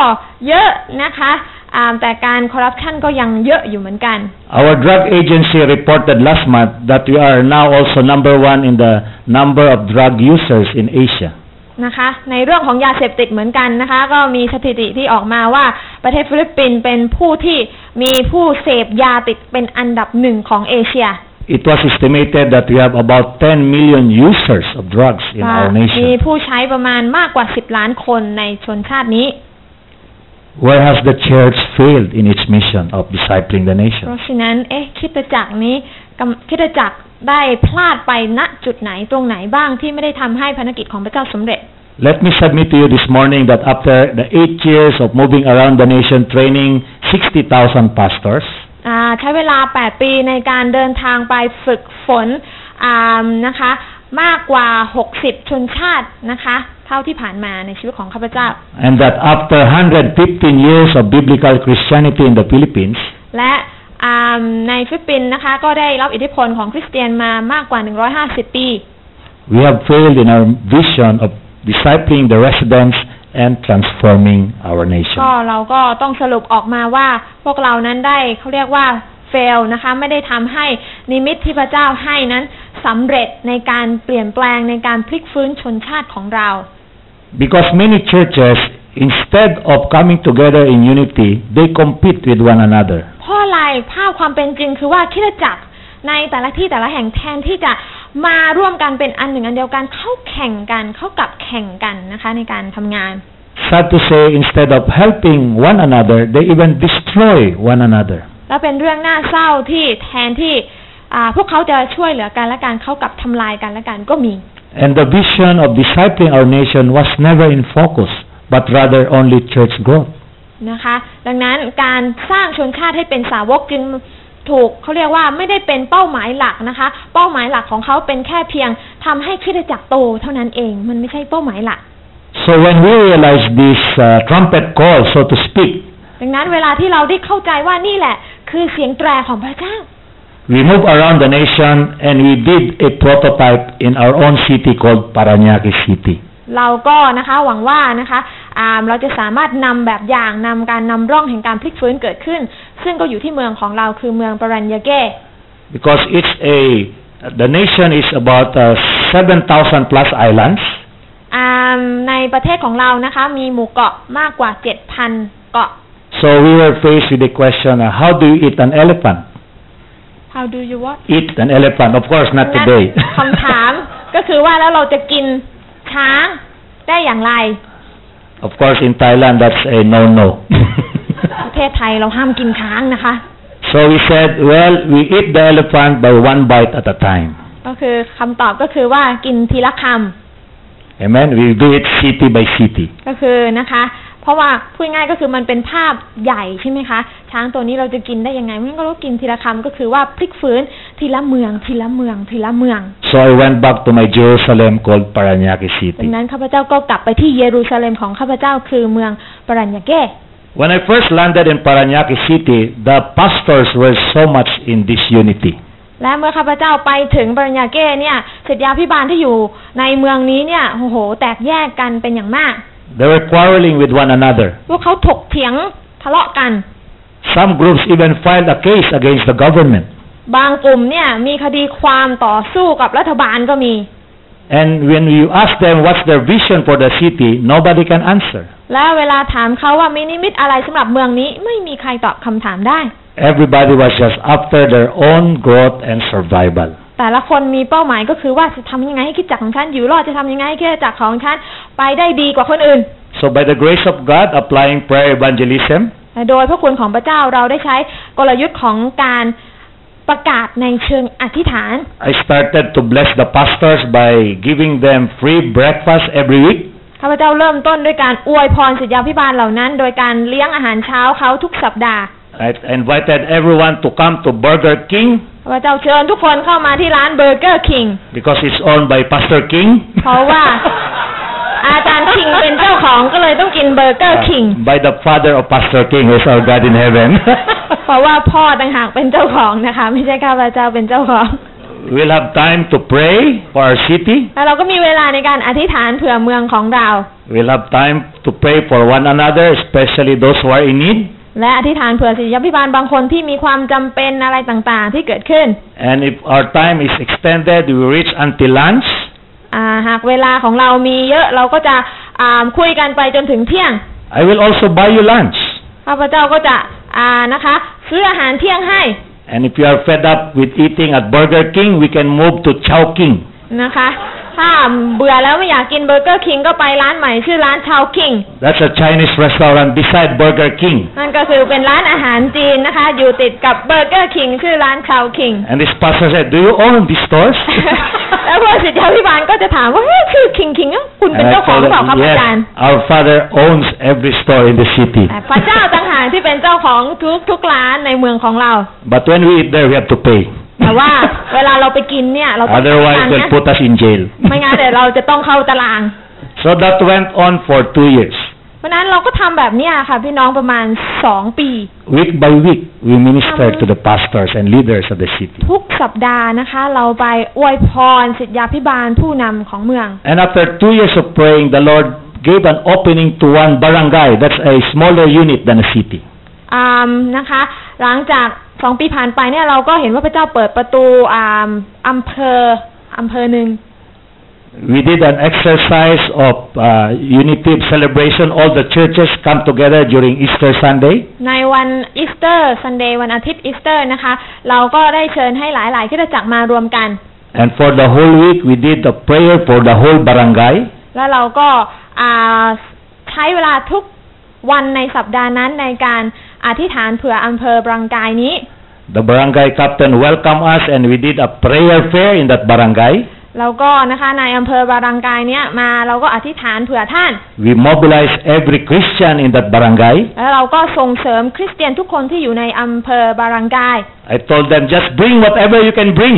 เยอะนะคะอ่าแต่การคอร์รัปชันก็ยังเยอะอยู่เหมือนกัน Our drug agency reported last month that we are now also number one in the number of drug users in Asia. นะคะ ในเรื่องของยาเสพติดเหมือนกันนะคะ ก็มีสถิติที่ออกมาว่าประเทศฟิลิปปินส์เป็นผู้ที่มีผู้เสพยาติดเป็นอันดับหนึ่งของเอเชีย It was estimated that we have about 10 million users of drugs in ว่า our มี nation. ผู้ใช้ประมาณมากกว่า 10 ล้านคนในชนชาตินี้ Where has the church failed in its mission of discipling the เพ nation? ราะฉะนั้นเอ๊ะคริดจักรนี้กำคริดจักรได้พลาดไปณจุดไหนตรงไหนบ้างที่ไม่ได้ทำให้ภารกิจของพระเจ้าสำเร็จ Let me submit to you this morning that after the eight years of moving around the nation training 60,000 pastors, อ่าใช้เวลา 8 ปีในการเดินทางไปฝึกฝนอ่านะคะ มากกว่า60ชนชาตินะคะ เท่าที่ผ่านมาในชีวิตของข้าพเจ้า and that after 115 years of biblical Christianity in the Philippines, และอ่าในฟิลิปปินส์นะคะ ก็ได้รับอิทธิพลของคริสเตียนมามากกว่า 150 ปี we have failed in our vision of discipling the residents and transforming our nation. ก็เราก็ต้องสรุปออกมาว่าพวกเรานั้นได้เขาเรียกว่า fail นะคะ ไม่ได้ทำให้นิมิตที่พระเจ้าให้นั้น สำเร็จในการเปลี่ยนแปลงในการพลิกฟื้นชนชาติของเรา Because many churches, instead of coming together in unity, they compete with one another. เพราะอะไรภาพความเป็นจริงคือว่าคริดจักรในแต่ละที่แต่ละแห่งแทนที่จะมาร่วมกันเป็นอันหนึ่งอันเดียวกันเข้าแข่งกันเข้ากับแข่งกันนะคะในการทำงาน Sad to say, instead of helping one another, they even destroy one another. แล้วเป็นเรื่องน่าเศร้าที่แทนที่อ่า พวกเขาจะช่วยเหลือกันและกันเข้ากับทำลายกันและกันก็มี And the vision of discipling our nation was never in focus, but rather only church growth. นะคะ ดังนั้นการสร้างชนชาติให้เป็นสาวกจึงถูกเขาเรียกว่าไม่ได้เป็นเป้าหมายหลักนะคะ เป้าหมายหลักของเขาเป็นแค่เพียงทำให้คริดจักรโตเท่านั้นเองมันไม่ใช่เป้าหมายหลัก So when we realize this uh, trumpet call, so to speak, ดังนั้นเวลาที่เราได้เข้าใจว่านี่แหละ คือเสียงแตรของพระเจ้า we move around the nation and we did a prototype in our own city called Paranaque City. เราก็นะคะหวังว่านะคะอ่าเราจะสามารถนำแบบอย่างนำการนำร่องแห่งการพลิกฟื้นเกิดขึ้น ซึ่งก็อยู่ที่เมืองของเราคือเมืองปรัญญาเก้ Because it's a, the nation is about uh, 7,000 plus islands. อ่าในประเทศของเรานะคะมีหมู่เกาะมากกว่า 7,000 เกาะ So we were faced with the question, uh, how do you eat an elephant? How do you what Eat an elephant, of course not นั่น today. คำถามก็คือว่าแล้วเราจะกินช้างได้อย่างไร of course in Thailand that's a no-no. ประเทศไทยเราห้ามกินช้างนะคะ so we said, well, we eat the elephant by one bite at a time. ก็คือคำตอบก็คือว่ากินทีละค Amen? We do it city by city. ำก็คือนะคะ เพราะว่าพูดง่ายๆก็คือมันเป็นภาพใหญ่ใช่ไหมคะ ช้างตัวนี้เราจะกินได้ยังไงมันก็ต้องกินทีละคำก็คือว่าพลิกฟื้นทีละเมืองทีละเมืองทีละเมือง So I went back to my Jerusalem called Paranaque ดั City. งนั้นข้าพเจ้าก็กลับไปที่เยรูซาเล็มของข้าพเจ้าคือเมืองปรัญญาเก้ When I first landed in Paranaque City, the pastors were so much in disunity. และเมื่อข้าพเจ้าไปถึงปรัญญาเก้เนี่ยศิษยาพิบาลที่อยู่ในเมืองนี้เนี่ยโอ้โห แตกแยกกันเป็นอย่างมาก They were quarreling with one another. พวกเขาถกเถียงทะเลาะกัน Some groups even filed a case against the government. บางกลุ่มเนี่ยมีคดีความต่อสู้กับรัฐบาลก็มี And when you ask them what's their vision for the city, nobody can answer. และเวลาถามเขาว่ามีนิมิตอะไรสำหรับเมืองนี้ไม่มีใครตอบคำถามได้ Everybody was just after their own growth and survival. แต่ละคนมีเป้าหมายก็คือว่าจะทำยังไงให้คิดจักรของฉันอยู่รอดจะทำยังไงให้คิดจักรของฉันไปได้ดีกว่าคนอื่น So by the grace of God, applying prayer evangelism, และโดยพระคุณของพระเจ้าเราได้ใช้กลยุทธ์ของการประกาศในเชิงอธิษฐาน I started to bless the pastors by giving them free breakfast every week. ข้าพเจ้าเริ่มต้นด้วยการอวยพรศิษยาพิบาลเหล่านั้น โดยการเลี้ยงอาหารเช้าเขาทุกสัปดาห์ I invited everyone to come to Burger King ข้าพเจ้าเชิญทุกคนเข้ามาที่ร้านเบอร์เกอร์คิง because it's owned by Pastor King. เพราะว่าอาจารย์คิงเป็นเจ้าของก็เลยต้องกินเบอร์เกอร์คิง Uh, by the father of Pastor King, who is our God in heaven. เพราะว่าพ่อต่างหากเป็นเจ้าของนะคะ ไม่ใช่ข้าพเจ้าเป็นเจ้าของ we'll have time to pray for our city. แล้วเราก็มีเวลาในการอธิษฐานเผื่อเมืองของเรา We'll have time to pray for one another, especially those who are in need. และอธิษฐานเผื่อศิษยาพิบาลบางคนที่มีความจำเป็นอะไรต่างๆ ที่เกิดขึ้น And if our time is extended, we will reach until lunch. อ่าหากเวลาของเรามีเยอะเราก็จะอ่าคุยกันไปจนถึงเที่ยง I will also buy you lunch. ข้าพเจ้าก็จะอ่านะคะซื้ออาหารเที่ยงให้ And if you are fed up with eating at Burger King, we can move to Chow King. นะคะ ถ้าเบื่อแล้วไม่อยากกินเบอร์เกอร์คิงก็ไปร้านใหม่ชื่อร้าน Chow King That's a Chinese restaurant beside Burger King. นั่นก็คือเป็นร้านอาหารจีนนะคะ อยู่ติดกับเบอร์เกอร์คิงชื่อร้าน Chow King And this pastor said, Do you own these stores? แล้วพวกศิษยาพิบาลก็จะถามว่าเฮ้ยชื่อคิงคิงอะคุณเป็น And I เจ้าของหรือ told เปล่าครับ him, อาจารย์ yes, our Father owns every store in the city. แต่พระเจ้าต่างหากที่เป็นเจ้าของทุกทุกร้านในเมืองของเรา But when we eat there, we have to pay. แต่ว่าเวลาเราไปกินเนี่ย เราต้อง Otherwise, จ่ายตังค์ they'll นะ put us in jail. ไม่งั้นเดี๋ยวเราจะต้องเข้าตาราง So that went on for two years. เพราะฉะนั้นเราก็ทำแบบเนี้ยค่ะ พี่น้องประมาณสองปี Week by week, we minister to the pastors and leaders of the city. ทุกสัปดาห์นะคะ เราไปอวยพรศิษยาพิบาลผู้นำของเมือง And after two years of praying, the Lord gave an opening to one barangay. That's a smaller unit than a city. อ่ามนะคะ หลังจาก สองปีผ่านไปเนี่ยเราก็เห็นว่าพระเจ้าเปิดประตูอ่ามอำเภออำเภอหนึ่ง We did an exercise of uh, unity celebration. All the churches come together during Easter Sunday. ในวัน Easter Sunday วันอาทิตย์อีสเตอร์นะคะ เราก็ได้เชิญให้หลายๆคริสตจักรมารวมกัน And for the whole week, we did a prayer for the whole barangay. แล้วเราก็อ่าใช้เวลาทุกวันในสัปดาห์นั้นในการ อธิษฐานเผื่ออำเภอบรังกายนี้ The barangay captain welcomed us and we did a prayer fair in that barangay. เราก็นะคะในอำเภอบารังกายเนี้ยมาเราก็อธิษฐานเผื่อท่าน We mobilized every Christian in that barangay. แล้วเราก็ส่งเสริมคริสเตียนทุกคนที่อยู่ในอำเภอบารังกาย I told them, just bring whatever you can bring.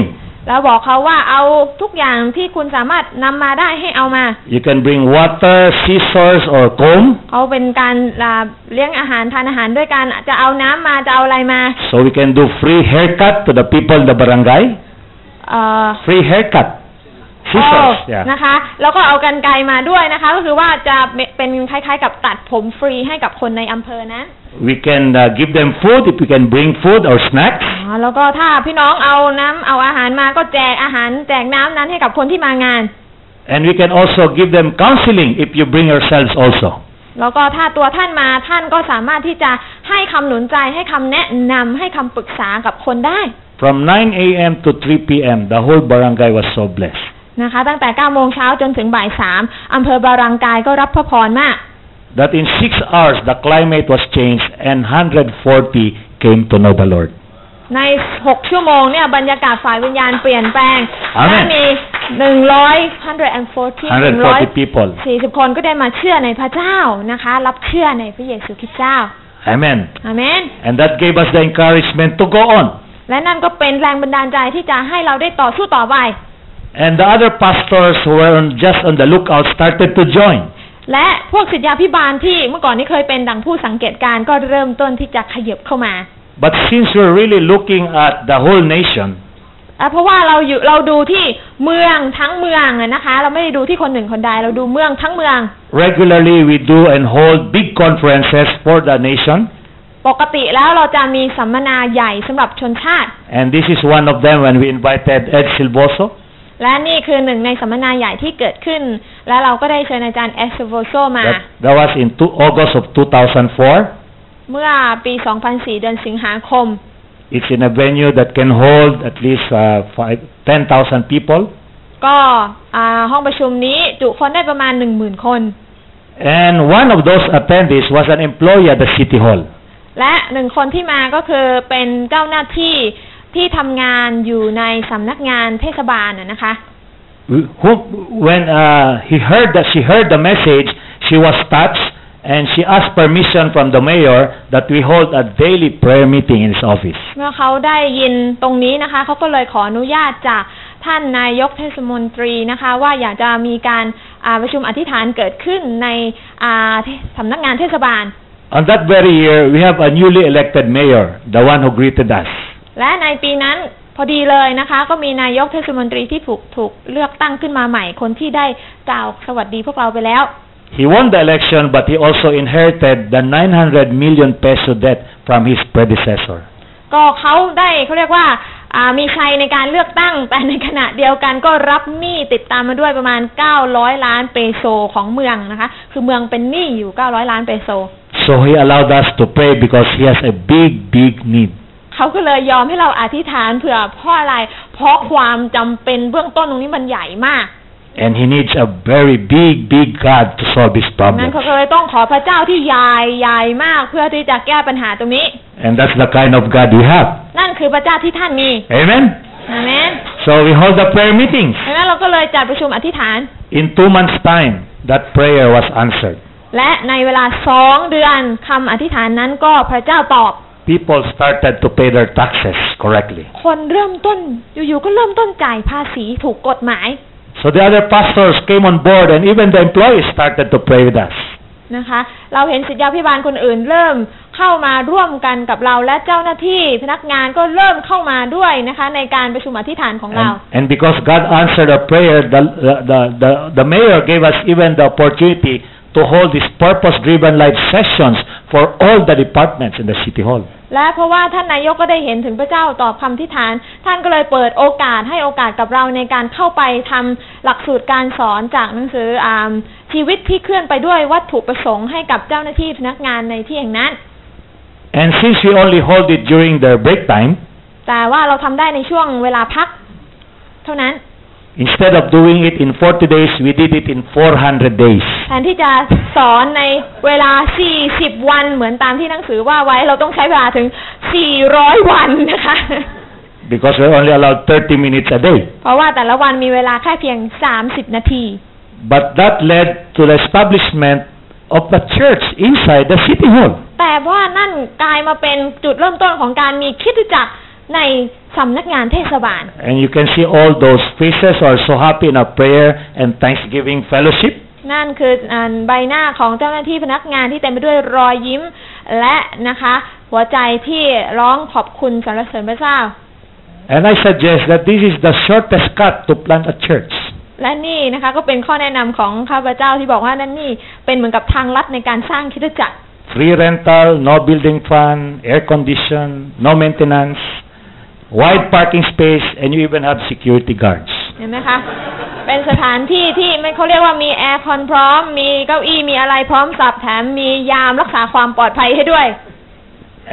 แล้วบอกเขาว่าเอาทุกอย่างที่คุณสามารถนำมาได้ให้เอามา You can bring water, scissors, or comb. เขาเป็นการอ่าเลี้ยงอาหารทานอาหารด้วยกันจะเอาน้ำมาจะเอาอะไรมา So we can do free haircut to the people in the barangay. เอ่อ Free haircut. โอ้ Scissors. Yeah. นะคะ แล้วก็เอากันไกรมาด้วยนะคะ ก็คือว่าจะเป็นคล้ายๆ กับตัดผมฟรีให้กับคนในอำเภอนั้น We can uh, give them food if we can bring food or snacks. อ๋อแล้วก็ถ้าพี่น้องเอาน้ำเอาอาหารมาก็แจกอาหารแจกน้ำนั้นให้กับคนที่มางาน And we can also give them counseling if you bring yourselves also. แล้วก็ถ้าตัวท่านมาท่านก็สามารถที่จะให้คำหนุนใจให้คำแนะนำให้คำปรึกษากับคนได้ From 9 a.m. to 3 p.m., the whole barangay was so blessed. นะคะ ตั้งแต่9โมงเช้าจนถึงบ่ายสามอำเภอบารังกายก็รับพระพรมาก That in six hours the climate was changed and 140 came to know the Lord. ใน 6 ชั่วโมงเนี่ยบรรยากาศฝ่ายวิญญาณเปลี่ยนแปลง Amen. และมี140 140 people. 140 คนก็ได้มาเชื่อในพระเจ้านะคะ รับเชื่อในพระเยซูคริสต์เจ้า Amen. อาเมน And that gave us the encouragement to go on. และนั่นก็เป็นแรงบันดาลใจที่จะให้เราได้ต่อสู้ต่อไป And the other pastors who were on, just on the lookout started to join. และพวกศิษยาพิบาลที่เมื่อก่อนนี้เคยเป็นดังผู้สังเกตการณ์ก็เริ่มต้นที่จะขยับเข้ามา But since we're really looking at the whole nation, อ่ะเพราะว่าเราอยู่เราดูที่เมืองทั้งเมืองอะนะคะ เราไม่ได้ดูที่คนหนึ่งคนใดเราดูเมืองทั้งเมือง regularly we do and hold big conferences for the nation. ปกติแล้วเราจะมีสัมมนาใหญ่สำหรับชนชาติ And this is one of them when we invited Ed Silvoso. และนี่คือหนึ่งในสัมมนาใหญ่ที่เกิดขึ้น และเราก็ได้เชิญอาจารย์เอสโวโซมา That, that was in two, August of 2004. เมื่อปี 2004 เดือนสิงหาคม It's in a venue that can hold at least uh, five, 10,000 people. ก็อ่าห้องประชุมนี้จุคนได้ประมาณ 10,000 คน And one of those attendees was an employee at the City Hall. และหนึ่งคนที่มาก็คือเป็นเจ้าหน้าที่ ที่ทำงานอยู่ในสำนักงานเทศบาลน่ะนะคะ who, when uh, he heard that she heard the message, she was touched and she asked permission from the mayor that we hold a daily prayer meeting in his office. เมื่อเขาได้ยินตรงนี้นะคะเขาก็เลยขออนุญาตจากท่านนายกเทศมนตรีนะคะ ว่าอยากจะมีการอ่าประชุมอธิษฐานเกิดขึ้นในอ่าเทสำนักงานเทศบาล On that very year, we have a newly elected mayor, the one who greeted us. และในปีนั้นพอดีเลยนะคะ ก็มีนายกเทศมนตรีที่ถูกถูกเลือกตั้งขึ้นมาใหม่ คนที่ได้กล่าวสวัสดีพวกเราไปแล้ว He won the election, but he also inherited the 900 million peso debt from his predecessor. ก็เขาได้เขาเรียกว่าอ่ามีชัยในการเลือกตั้ง แต่ในขณะเดียวกันก็รับหนี้ติดตามมาด้วยประมาณ 900 ล้านเปโซของเมืองนะคะ คือเมืองเป็นหนี้อยู่ 900 ล้านเปโซ So he allowed us to pray because he has a big, big need. เขาก็เลยยอมให้เราอธิษฐานเผื่อเพราะอะไร เพราะความจำเป็นเบื้องต้นตรงนี้มันใหญ่มาก And he needs a very big, big God to solve his นั้น problem. เขาก็เลยต้องขอพระเจ้าที่ใหญ่ใหญ่มากเพื่อที่จะแก้ปัญหาตรงนี้ And that's the kind of God we have. นั่นคือพระเจ้าที่ท่านมี Amen? อาเมน So we hold the prayer meetings. ดังนั้นเราก็เลยจัดประชุมอธิษฐาน In two months' time, that prayer was answered. และในเวลาสองเดือนคำอธิษฐานนั้นก็พระเจ้าตอบ People started to pay their taxes correctly. คนเริ่มต้นอยู่ๆก็เริ่มต้นจ่ายภาษีถูกกฎหมาย So the other pastors came on board and even the employees started to pray with us. นะคะ เราเห็นศิษยาพิบาลคนอื่นเริ่มเข้ามาร่วมกันกับเราและเจ้าหน้าที่พนักงานก็เริ่มเข้ามาด้วยนะคะ ในการประชุมอธิษฐานของเรา And, and because God answered our prayer, the, the, the, the, the mayor gave us even the opportunity to hold these purpose-driven live sessions for all the departments in the city hall. และเพราะว่าท่านนายกก็ได้เห็นถึงพระเจ้าตอบคำทิฏฐาน ท่านก็เลยเปิดโอกาสให้โอกาสกับเราในการเข้าไปทำหลักสูตรการสอนจากหนังสืออามชีวิตที่เคลื่อนไปด้วยวัตถุประสงค์ให้กับเจ้าหน้าที่พนักงานในที่แห่งนั้น And since we only hold it during the break time, แต่ว่าเราทำได้ในช่วงเวลาพัก เท่านั้น instead of doing it in 40 days, we did it in 400 days. แทนที่จะสอนในเวลา 40 วันเหมือนตามที่หนังสือว่าไว้เราต้องใช้เวลาถึง 400 วันนะคะ Because we're only allowed 30 minutes a day. เพราะว่าแต่ละวันมีเวลาแค่เพียง 30 นาที But that led to the establishment of the church inside the city hall. แต่ว่านั่นกลายมาเป็นจุดเริ่มต้นของการมีคริดจักร ในสำนักงานเทศบาล And you can see all those faces who are so happy in our prayer and thanksgiving fellowship. นั่นคืออ่าใบหน้าของเจ้าหน้าที่พนักงานที่เต็มไปด้วยรอยยิ้ม และนะคะ หัวใจที่ร้องขอบคุณสรรเสริญพระเจ้า And I suggest that this is the shortest cut to plant a church. และนี่นะคะก็เป็นข้อแนะนำของข้าพเจ้าที่บอกว่านั่นนี่เป็นเหมือนกับทางลัดในการสร้างคริดจักร Free rental, no building fund, air condition, no maintenance, wide parking space, and you even have security guards. เห็นไหมคะ เป็นสถานที่ที่ไม่เขาเรียกว่ามีแอร์คอนพร้อม มีเก้าอี้มีอะไรพร้อมสับแถมมียามรักษาความปลอดภัยให้ด้วย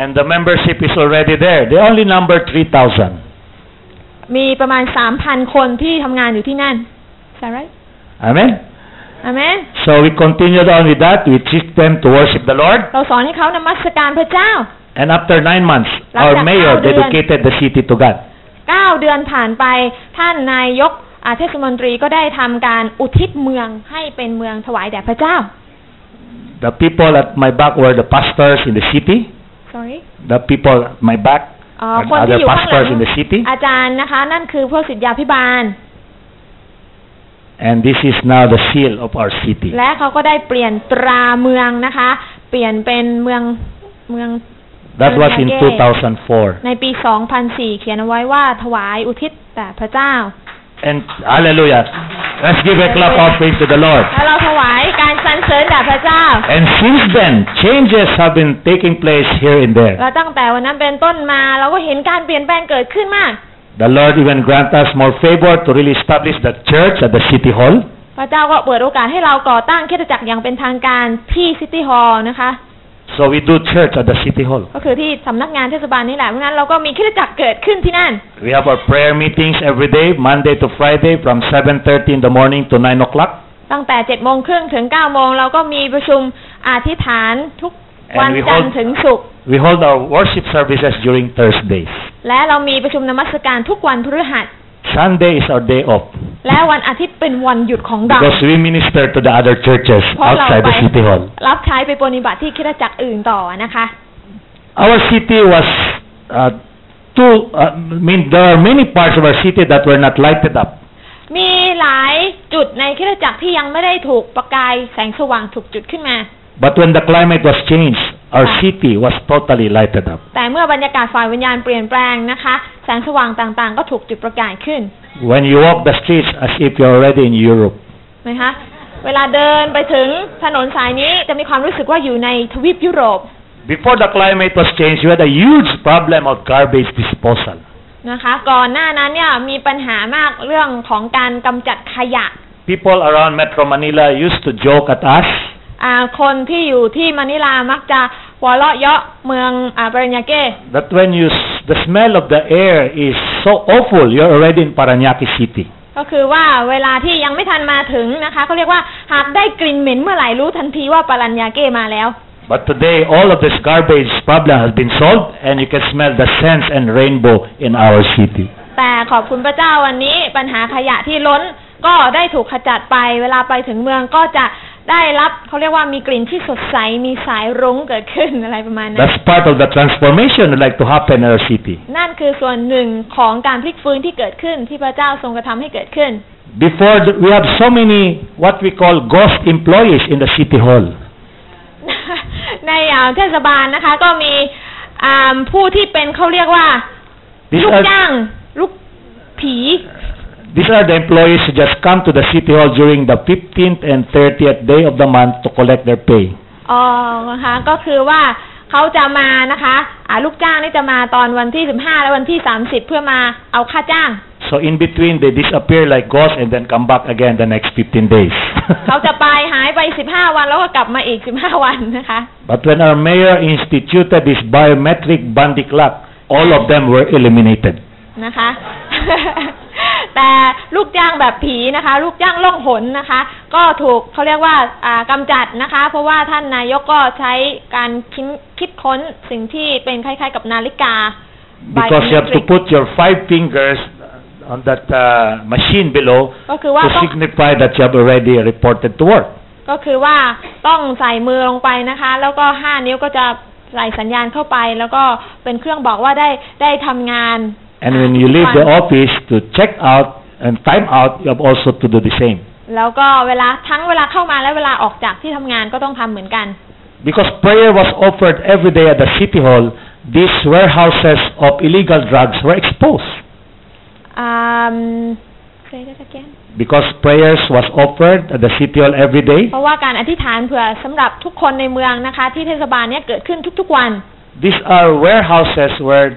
And the membership is already there. They only number 3,000. มีประมาณสามพันคนที่ทำงานอยู่ที่นั่นใช่ไหม Amen? อเมน So we continued on with that. We teach them to worship the Lord. เราสอนให้เขานมัสการพระเจ้า And after nine months, Like our that, mayor how do you- dedicated the city to God. เก้าเดือนผ่านไปท่านนายกอาเทศมนตรีก็ได้ทำการอุทิศเมืองให้เป็นเมืองถวายแด่พระเจ้า The people at my back were the pastors in the city. sorry The people at my back อ๋อ are คนที่ other อยู่ข้างหลัง pastors in the city. อาจารย์นะคะ นั่นคือพวกศิษยาพิบาล And this is now the seal of our city. และเขาก็ได้เปลี่ยนตราเมืองนะคะ เปลี่ยนเป็นเมืองเมือง That was in เมือง 2004. ในปี 2004 เขียนเอาไว้ว่าถวายอุทิศแต่พระเจ้า And hallelujah. Let's give a clap offering to the Lord. และเราถวายการสรรเสริญแด่พระเจ้า And since then, changes have been taking place here and และ there. ตั้งแต่วันนั้นเป็นต้นมาเราก็เห็นการเปลี่ยนแปลงเกิดขึ้นมาก The Lord even grant us more favor to really establish the church at the city hall. พระเจ้าก็เปิดโอกาสให้เราก่อตั้งคริสตจักรอย่างเป็นทางการที่ city hall นะคะ So we do church at the city hall. ก็คือที่สำนักงานเทศบาลนี่แหละ เพราะฉะนั้นเราก็มีคริสตจักรเกิดขึ้นที่นั่น We have our prayer meetings every day, Monday to Friday, from 7.30 in the morning to 9 o'clock. ตั้งแต่7จ็ดโมงครึ่งถึง9ก้าโมงเราก็มีประชุมอธิษฐานทุกวัน And we จันท hold- ร์ถึงศุกร์ We hold our worship services during Thursdays. และเรามีประชุมนมัสการทุกวันพฤหัส Sunday is our day off. และวันอาทิตย์เป็นวันหยุดของเรา Because we minister to the other churches เพราะเรา outside ไป the city hall. รับใช้ไปปฏิบัติที่คริสตจักรอื่นต่อนะคะ Our city was uh, too, uh, I mean, there are many parts of our city that were not lighted up. มีหลายจุดในคริสตจักรที่ยังไม่ได้ถูกประกายแสงสว่างถูกจุดขึ้นมา But when the climate was changed, our Ah. city was totally lighted up. แต่เมื่อบรรยากาศฝ่ายวิญญาณเปลี่ยนแปลงนะคะ แสงสว่างต่างๆ ก็ถูกจุดประกายขึ้น When you walk the streets as if you're already in Europe. นะคะ เวลาเดินไปถึงถนนสายนี้จะมีความรู้สึกว่าอยู่ในทวีปยุโรป Before the climate was changed, we had a huge problem of garbage disposal. นะคะ ก่อนหน้านั้นเนี่ยมีปัญหามากเรื่องของการกำจัดขยะ People around Metro Manila used to joke at us อ่า คนที่อยู่ที่มะนิลามักจะหัวเราะเยาะเมืองอาปริญญาเก้ that when you s- the smell of the air is so awful, you're already in Paranaque City. ก็คือว่าเวลาที่ยังไม่ทันมาถึงนะคะเขาเรียกว่าหากได้กลิ่นเหม็นเมื่อไหร่รู้ทันทีว่าปรัญญาเก้มาแล้ว But today, all of this garbage problem has been solved, and you can smell the scents and rainbow in our city. แต่ขอบคุณพระเจ้าวันนี้ปัญหาขยะที่ล้นก็ได้ถูกขจัดไปเวลาไปถึงเมืองก็จะ ได้รับเขาเรียกว่ามีกลิ่นที่สดใสมีสายรุ้งเกิดขึ้นอะไรประมาณนั้น That's part of the transformation would like to happen in our city. นั่นคือส่วนหนึ่งของการพลิกฟื้นที่เกิดขึ้นที่พระเจ้าทรงกระทำให้เกิดขึ้น Before, th- we have so many what we call ghost employees in the city hall. ในอ่าเทศบาลนะคะก็มีอ่าผู้ที่เป็นเขาเรียกว่า These ลูก are, จ้างลูกผี these are the employees who just come to the city hall during the 15th and 30th day of the month to collect their pay. อ๋อนะคะก็คือว่าเขาจะมานะคะอ่าลูกจ้างนี่จะมาตอนวันที่ 15 และวันที่ 30 เพื่อมาเอาค่าจ้าง So in between, they disappear like ghosts and then come back again the next 15 days. เขาจะไปหายไป 15 วันแล้วก็กลับมาอีก 15 วันนะคะ but when our mayor instituted this biometric bandy clock, all of them were eliminated. นะคะ แต่ลูกจ้างแบบผีนะคะ ลูกจ้างล่องหนนะคะ ก็ถูกเขาเรียกว่าอ่ากำจัดนะคะ เพราะว่าท่านนายกก็ใช้การคิดคิดค้นสิ่งที่เป็นคล้ายๆกับนาฬิกา Because you have to biometric put your five fingers on that uh, machine below ก็คือว่า to ต้อง signify that you have already reported to work. ก็คือว่าต้องใส่มือลงไปนะคะ แล้วก็ห้านิ้วก็จะใส่สัญญาณเข้าไป แล้วก็เป็นเครื่องบอกว่าได้ได้ทำงาน And when you leave the office to check out and time out, you have also to do the same. แล้วก็เวลาทั้งเวลาเข้ามาและเวลาออกจากที่ทำงานก็ต้องทำเหมือนกัน Because prayer was offered every day at the city hall, these warehouses of illegal drugs were exposed. um, say that again Because prayers was offered at the city hall every day, เพราะว่าการอธิษฐานเผื่อสำหรับทุกคนในเมืองนะคะ ที่เทศบาลเนี่ยเกิดขึ้นทุกๆวัน these are warehouses where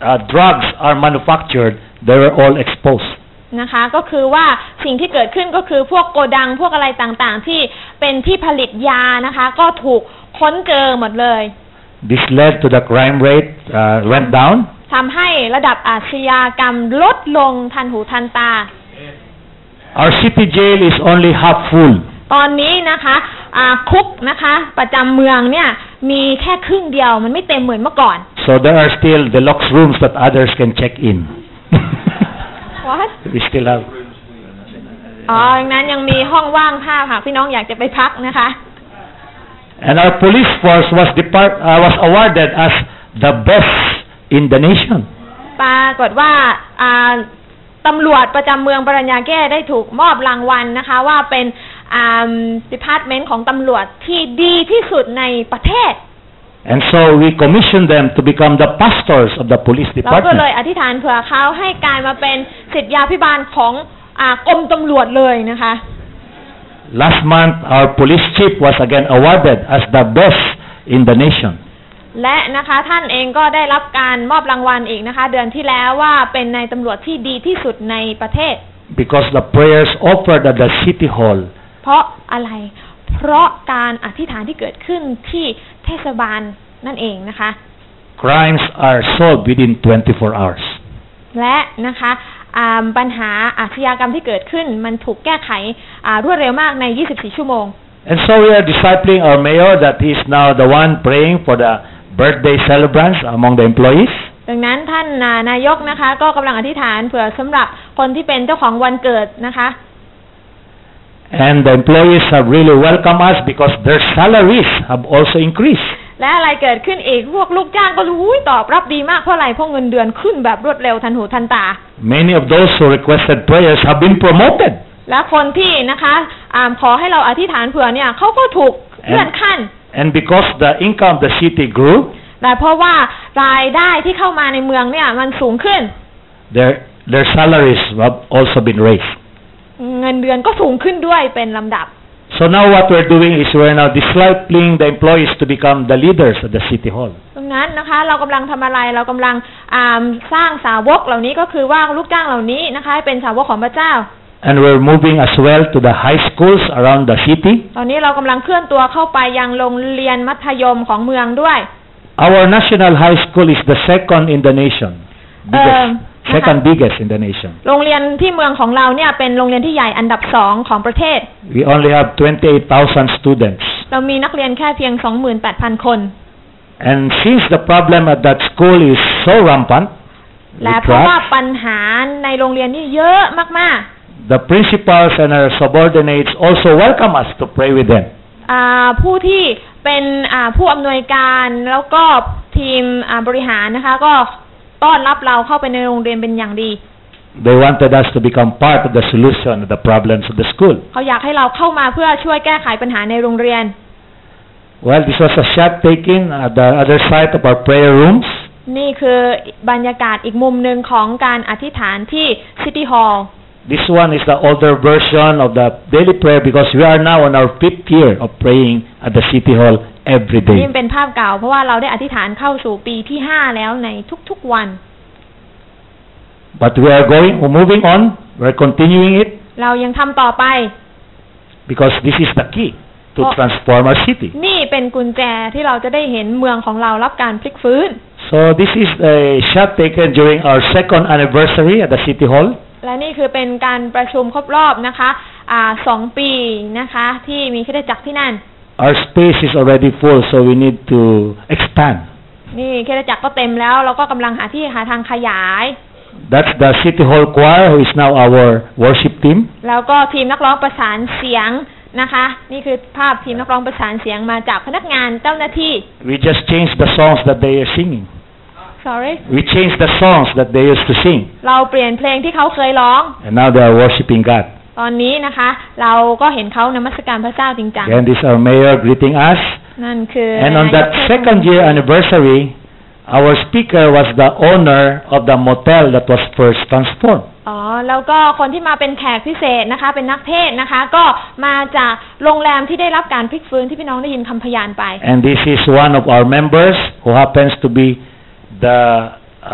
uh, drugs are manufactured. They were all exposed. นะคะก็คือว่าสิ่งที่เกิดขึ้นก็คือพวกโกดังพวกอะไรต่างๆ ที่เป็นที่ผลิตยานะคะ ก็ถูกค้นเจอหมดเลย This led to the crime rate uh, went down. ทำให้ระดับอาชญากรรมลดลงทันหูทันตา Our city jail is only half full. ตอนนี้นะคะอ่าคุกนะคะ ประจำเมืองเนี่ยมีแค่ครึ่งเดียวมันไม่เต็มเหมือนเมื่อก่อน So there are still deluxe rooms that others can check in. What? we still have. อ๋อดังนั้นยังมีห้องว่างภาพหากพี่น้องอยากจะไปพักนะคะ And our police force was depart, uh, was awarded as the best in the nation. ปรากฏว่าอ่าตำรวจประจำเมืองปารานาเกได้ถูกมอบรางวัลนะคะ ว่าเป็นอ่า department ของตำรวจที่ดีที่สุดในประเทศ And so we commissioned them to become the pastors of the police เราก็เลย department. อธิษฐานเผื่อเขาให้กลายมาเป็นสิทธยาพิบาลของอากรมตำรวจเลยนะคะ Last month, our police chief was again awarded as the best in the nation. และนะคะท่านเองก็ได้รับการมอบรางวัลอีกนะคะ เดือนที่แล้วว่าเป็นนายตำรวจที่ดีที่สุดในประเทศ Because the prayers offered at the city hall เพราะอะไร เพราะการอธิษฐานที่เกิดขึ้นที่เทศบาลนั่นเองนะคะ crimes are solved within 24 hours. และนะคะอ่าปัญหาอาชญากรรมที่เกิดขึ้นมันถูกแก้ไขอ่ารวดเร็วมากใน 24 ชั่วโมง And so we are discipling our mayor that he is now the one praying for the birthday celebrants among the employees. ดังนั้นท่านนานายกนะคะ ก็กำลังอธิษฐานเผื่อสำหรับคนที่เป็นเจ้าของวันเกิดนะคะ And the employees have really welcomed us because their salaries have also increased. และอะไรเกิดขึ้นอีกพวกลูกจ้างก็รู้ตอบรับดีมากเพราะอะไรเพราะเงินเดือนขึ้นแบบรวดเร็วทันหูทันตา Many of those who requested prayers have been promoted. และคนที่นะคะอ่าขอให้เราอธิษฐานเผื่อเนี่ยเขาก็ถูกเลื่อนขั้น And because the income of the city grew, แต่เพราะว่ารายได้ที่เข้ามาในเมืองเนี่ยมันสูงขึ้น their, their salaries have also been raised. เงินเดือนก็สูงขึ้นด้วยเป็นลำดับ So now what we're doing is we're now discipling the employees to become the leaders of the city hall. ตรงนั้นนะคะเรากำลังทำอะไรเรากำลังอ่าสร้างสาวกเหล่านี้ก็คือว่าลูกจ้างเหล่านี้นะคะให้เป็นสาวกของพระเจ้า And we're moving as well to the high schools around the city. ตอนนี้เรากำลังเคลื่อนตัวเข้าไปยังโรงเรียนมัธยมของเมืองด้วย Our national high school is the second in the nation. Biggest, Um, second biggest in the nation. โรงเรียนที่เมืองของเราเนี่ยเป็นโรงเรียนที่ใหญ่อันดับสองของประเทศ We only have 28,000 students. เรามีนักเรียนแค่เพียง 28,000 คน And since the problem at that school is so rampant, และ with เพราะว่า drugs, ปัญหาในโรงเรียนนี่เยอะมาก the principals and our subordinates also welcome us to pray with them. ๆอ่าผู้ที่เป็นอ่าผู้อำนวยการแล้วก็ทีมอ่าบริหารนะคะก็ ต้อนรับเราเข้าไปในโรงเรียนเป็นอย่างดี They wanted us to become part of the solution of the problems of the school. เขาอยากให้เราเข้ามาเพื่อช่วยแก้ไขปัญหาในโรงเรียน Well, this was a shot taken at the other side of our prayer rooms. นี่คือบรรยากาศอีกมุมหนึ่งของการอธิษฐานที่ซิตี้ฮอลล์ This one is the older version of the daily prayer because we are now on our fifth year of praying at the city hall every นี่ day. เป็นภาพเก่า เพราะว่าเราได้อธิษฐานเข้าสู่ปีที่5แล้วในทุกๆวัน But we are going, we're moving on, we're continuing it เรายังทำต่อไป because this is the key to Oh. transform our city. นี่เป็นกุญแจที่เราจะได้เห็นเมืองของเรารับการพลิกฟื้น So this is a shot taken during our second anniversary at the city hall. และนี่คือเป็นการประชุมครบรอบนะคะอ่าสองปีนะคะ ที่มีคริสตจักรที่นั่น Our space is already full, so we need to expand. นี่คริสตจักรก็เต็มแล้ว เราก็กำลังหาที่หาทางขยาย That's the city hall choir who is now our worship team. แล้วก็ทีมนักร้องประสานเสียงนะคะ นี่คือภาพทีมนักร้องประสานเสียงมาจากพนักงานเจ้าหน้าที่ We just changed the songs that they are singing. sorry We changed the songs that they used to sing. เราเปลี่ยนเพลงที่เขาเคยร้อง And now they are worshiping God. ตอนนี้นะคะ เราก็เห็นเขานมัสการพระเจ้าจริงจัง And this is our mayor greeting us. นั่นคือ And on นายก that เทศมนตรี second year anniversary, our speaker was the owner of the motel that was first transformed. อ๋อ แล้วก็คนที่มาเป็นแขกพิเศษนะคะ เป็นนักเทศน์นะคะ ก็มาจากโรงแรมที่ได้รับการพลิกฟื้นที่พี่น้องได้ยินคำพยานไป And this is one of our members who happens to be the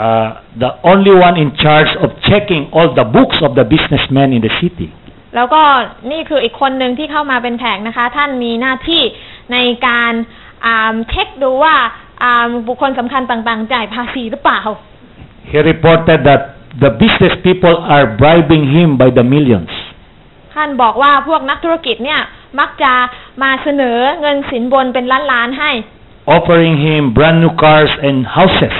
uh, the only one in charge of checking all the books of the businessmen in the city. แล้วก็นี่คืออีกคนหนึ่งที่เข้ามาเป็นแขกนะคะ ท่านมีหน้าที่ในการอ่าเช็คดูว่าอ่าบุคคลสำคัญต่างๆ จ่ายภาษีหรือเปล่า He reported that the business people are bribing him by the millions. ท่านบอกว่าพวกนักธุรกิจเนี่ยมักจะมาเสนอเงินสินบนเป็นล้านๆให้ offering him brand new cars and houses.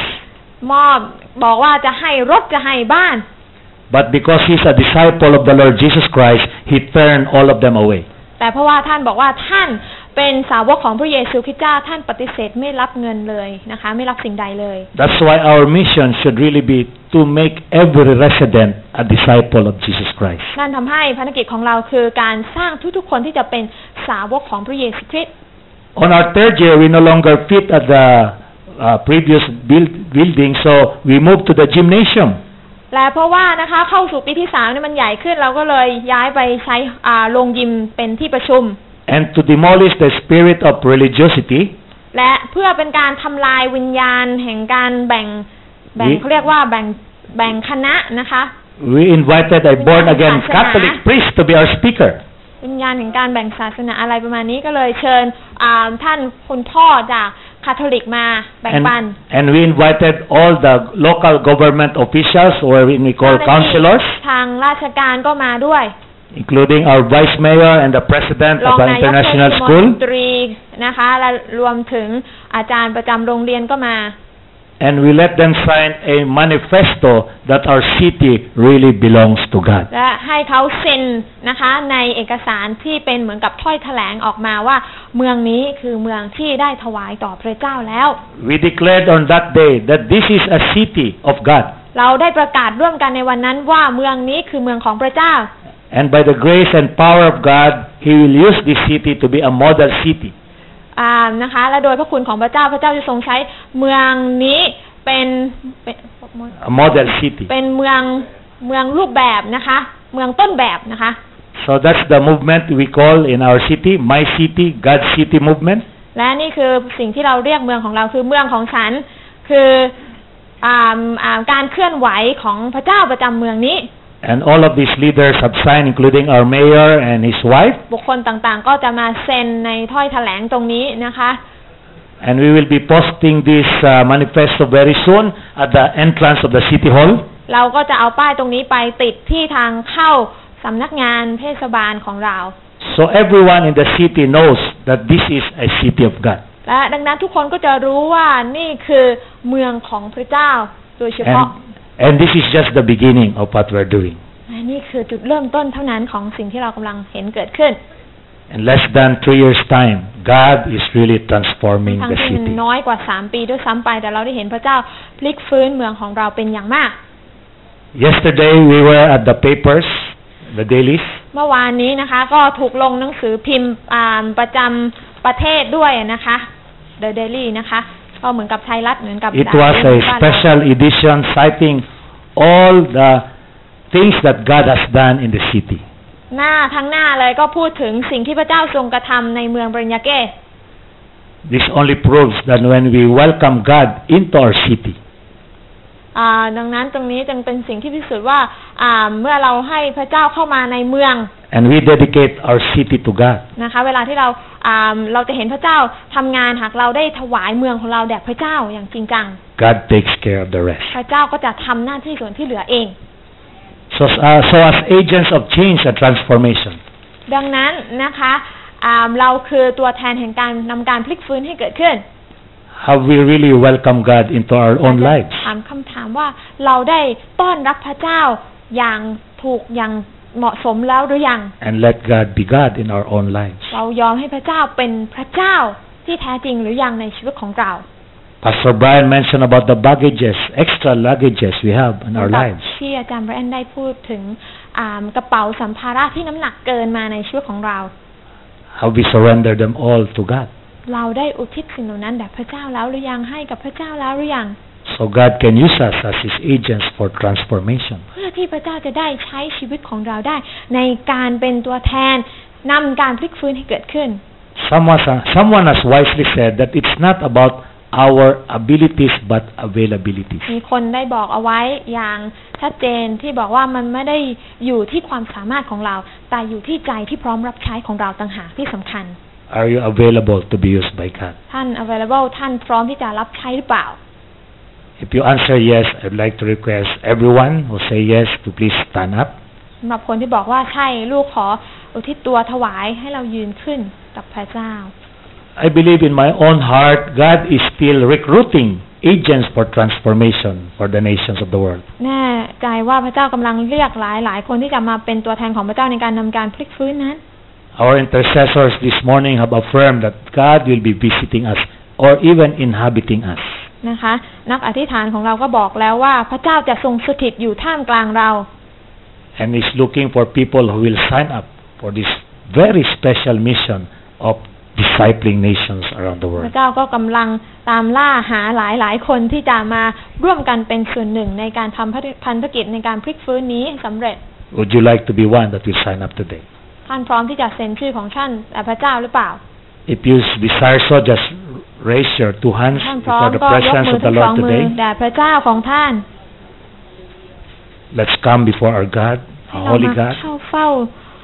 มอบบอกว่าจะให้รถจะให้บ้าน But because he's a disciple of the Lord Jesus Christ, he turned all of them away. แต่เพราะว่าท่านบอกว่าท่านเป็นสาวกของพระเยซูคริสต์เจ้าท่านปฏิเสธไม่รับเงินเลยนะคะ ไม่รับสิ่งใดเลย That's why our mission should really be to make every resident a disciple of Jesus Christ. นั่นทำให้ภารกิจของเราคือการสร้างทุกๆคนที่จะเป็นสาวกของพระเยซูคริสต์ On our third year, we no longer fit at the uh, previous build, building, so we moved to the gymnasium. และเพราะว่านะคะเข้าสู่ปีที่สามเนี่ยมันใหญ่ขึ้นเราก็เลยย้ายไปใช้อ่าโรงยิมเป็นที่ประชุม And to demolish the spirit of religiosity, และเพื่อเป็นการทำลายวิญญาณแห่งการแบ่งแบ่งวิเขาเรียกว่าแบ่งแบ่งคณะนะคะ we invited a born again Catholic priest to be our speaker. วิญญาณแห่งการแบ่งศาสนาอะไรประมาณนี้ก็เลยเชิญอ่าท่านคุณพ่อจาก คาทอลิกมาแบ่ง And, ปัน and we invited all the local government officials, or we call เจ้าหน้าที่ councillors, ทางราชการก็มาด้วย including our vice mayor and the president รอ of ง the นายกเทศ international ม school. นตรีนะคะและรวมถึงอาจารย์ประจำโรงเรียนก็มา and we let them sign a manifesto that our city really belongs to God. และให้เขาเซ็นนะคะในเอกสารที่เป็นเหมือนกับถ้อยแถลงออกมาว่า เมืองนี้คือเมืองที่ได้ถวายต่อพระเจ้าแล้ว We declared on that day that this is a city of God. เราได้ประกาศร่วมกันในวันนั้นว่าเมืองนี้คือเมืองของพระเจ้า And by the grace and power of God, He will use this city to be a model city. อ่านะคะ และโดยพระคุณของพระเจ้าพระเจ้าจะทรงใช้เมืองนี้เป็นเป็น A model city. เป็นเมืองเมืองรูปแบบนะคะ เมืองต้นแบบนะคะ So that's the movement we call in our city, my city, God's city movement. และนี่คือสิ่งที่เราเรียกเมืองของเราคือเมืองของฉัน คืออ่าอ่าการเคลื่อนไหวของพระเจ้าประจำเมืองนี้ And all of these leaders have signed, including our mayor and his wife. บุคคลต่างๆ ก็จะมาเซ็นในถ้อยแถลงตรงนี้นะคะ And we will be posting this uh, manifesto very soon at the entrance of the city hall. เราก็จะเอาป้ายตรงนี้ไปติดที่ทางเข้าสำนักงานเทศบาลของเรา So everyone in the city knows that this is a city of God. และดังนั้นทุกคนก็จะรู้ว่านี่คือเมืองของพระเจ้า โดยเฉพาะ And, and this is just the beginning of what we're doing. และนี่คือจุดเริ่มต้นเท่านั้นของสิ่งที่เรากำลังเห็นเกิดขึ้น In less than three years' time, God is really transforming ทั้ง the ที่ city. น้อยกว่าสามปีด้วยซ้ำไป แต่เราได้เห็นพระเจ้าพลิกฟื้นเมืองของเราเป็นอย่างมาก Yesterday we were at the papers, the dailies, เมื่อวานนี้นะคะ ก็ถูกลงหนังสือพิมพ์อ่าประจำประเทศด้วยนะคะ The Daily นะคะก็ เหมือนกับไทยรัฐเหมือนกับ It was a special edition citing all the things that God has done in the city. หน้าทั้งหน้าเลยก็พูดถึงสิ่งที่พระเจ้าทรงกระทำในเมืองบริญญาเกส This only proves that when we welcome God into our city, อ่าดังนั้นตรงนี้จึงเป็นสิ่งที่พิสูจน์ว่าอ่าเมื่อเราให้พระเจ้าเข้ามาในเมือง and we dedicate our city to God, นะคะเวลาที่เราอ่า เราจะเห็นพระเจ้าทำงานหากเราได้ถวายเมืองของเราแด่พระเจ้าอย่างจริงจัง God takes care of the rest. พระเจ้าก็จะทำหน้าที่ส่วนที่เหลือเอง So, uh, so as agents of change and transformation, ดังนั้นนะคะอ่าเราคือตัวแทนแห่งการนำการพลิกฟื้นให้เกิดขึ้น have we really welcomed God into our own lives? ถามคำถามว่าเราได้ต้อนรับพระเจ้าอย่างถูกอย่าง เหมาะสมแล้วหรือยัง And let God be God in our own lives. เรายอมให้พระเจ้าเป็นพระเจ้าที่แท้จริงหรือยังในชีวิตของเรา Pastor Brian mentioned about the baggages, extra luggages we have in our เหมือนกับ lives. ที่อาจารย์แบรนด์ได้พูดถึงอ่ากระเป๋าสัมภาระที่น้ำหนักเกินมาในชีวิตของเรา Have we surrendered them all to God? เราได้อุทิศสิ่งเหล่านั้นแด่พระเจ้าแล้วหรือยังให้กับพระเจ้าแล้วหรือยัง So God can use us as His agents for transformation. เพื่อที่พระเจ้าจะได้ใช้ชีวิตของเราได้ ในการเป็นตัวแทนนำการพลิกฟื้นให้เกิดขึ้น Someone, someone has wisely said that it's not about our abilities but availabilities. มีคนได้บอกเอาไว้อย่างชัดเจนที่บอกว่ามันไม่ได้อยู่ที่ความสามารถของเรา แต่อยู่ที่ใจที่พร้อมรับใช้ของเราต่างหากที่สำคัญ Are you available to be used by God? ท่าน available ท่านพร้อมที่จะรับใช้หรือเปล่า If you answer yes, I'd like to request everyone who say yes to please stand up. สำหรับคนที่บอกว่าใช่ลูกขออุทิศตัวถวายให้เรายืนขึ้นกับพระเจ้า I believe in my own heart God is still recruiting agents for transformation for the nations of the world. แน่ใจว่าพระเจ้ากำลังเรียกหลายหลายคนที่จะมาเป็นตัวแทนของพระเจ้าในการนำการพลิกฟื้นนั้น Our intercessors this morning have affirmed that God will be visiting us or even inhabiting us. นะคะ นักอธิษฐานของเราก็บอกแล้วว่า พระเจ้าจะทรงสถิตอยู่ท่ามกลางเรา And is looking for people who will sign up for this very special mission of discipling nations around the พ world. ระเจ้าก็กำลังตามล่าหาหลายหลายคนที่จะมาร่วมกันเป็นส่วนหนึ่งในการทำพันธกิจในการพลิกฟื้นนี้สำเร็จ Would you like to be one that will sign up today? ท่านพร้อมที่จะเซ็นชื่อของท่านแต่พระเจ้าหรือเปล่า If you desire so, just raise your two hands ท่านพร้อม before the ก็ยก presence มือ of ทั้ the งสอง Lord มือ today. แด่พระเจ้าของท่าน Let's come before our God, ให้ our เรา holy มา God, เข้าเฝ้า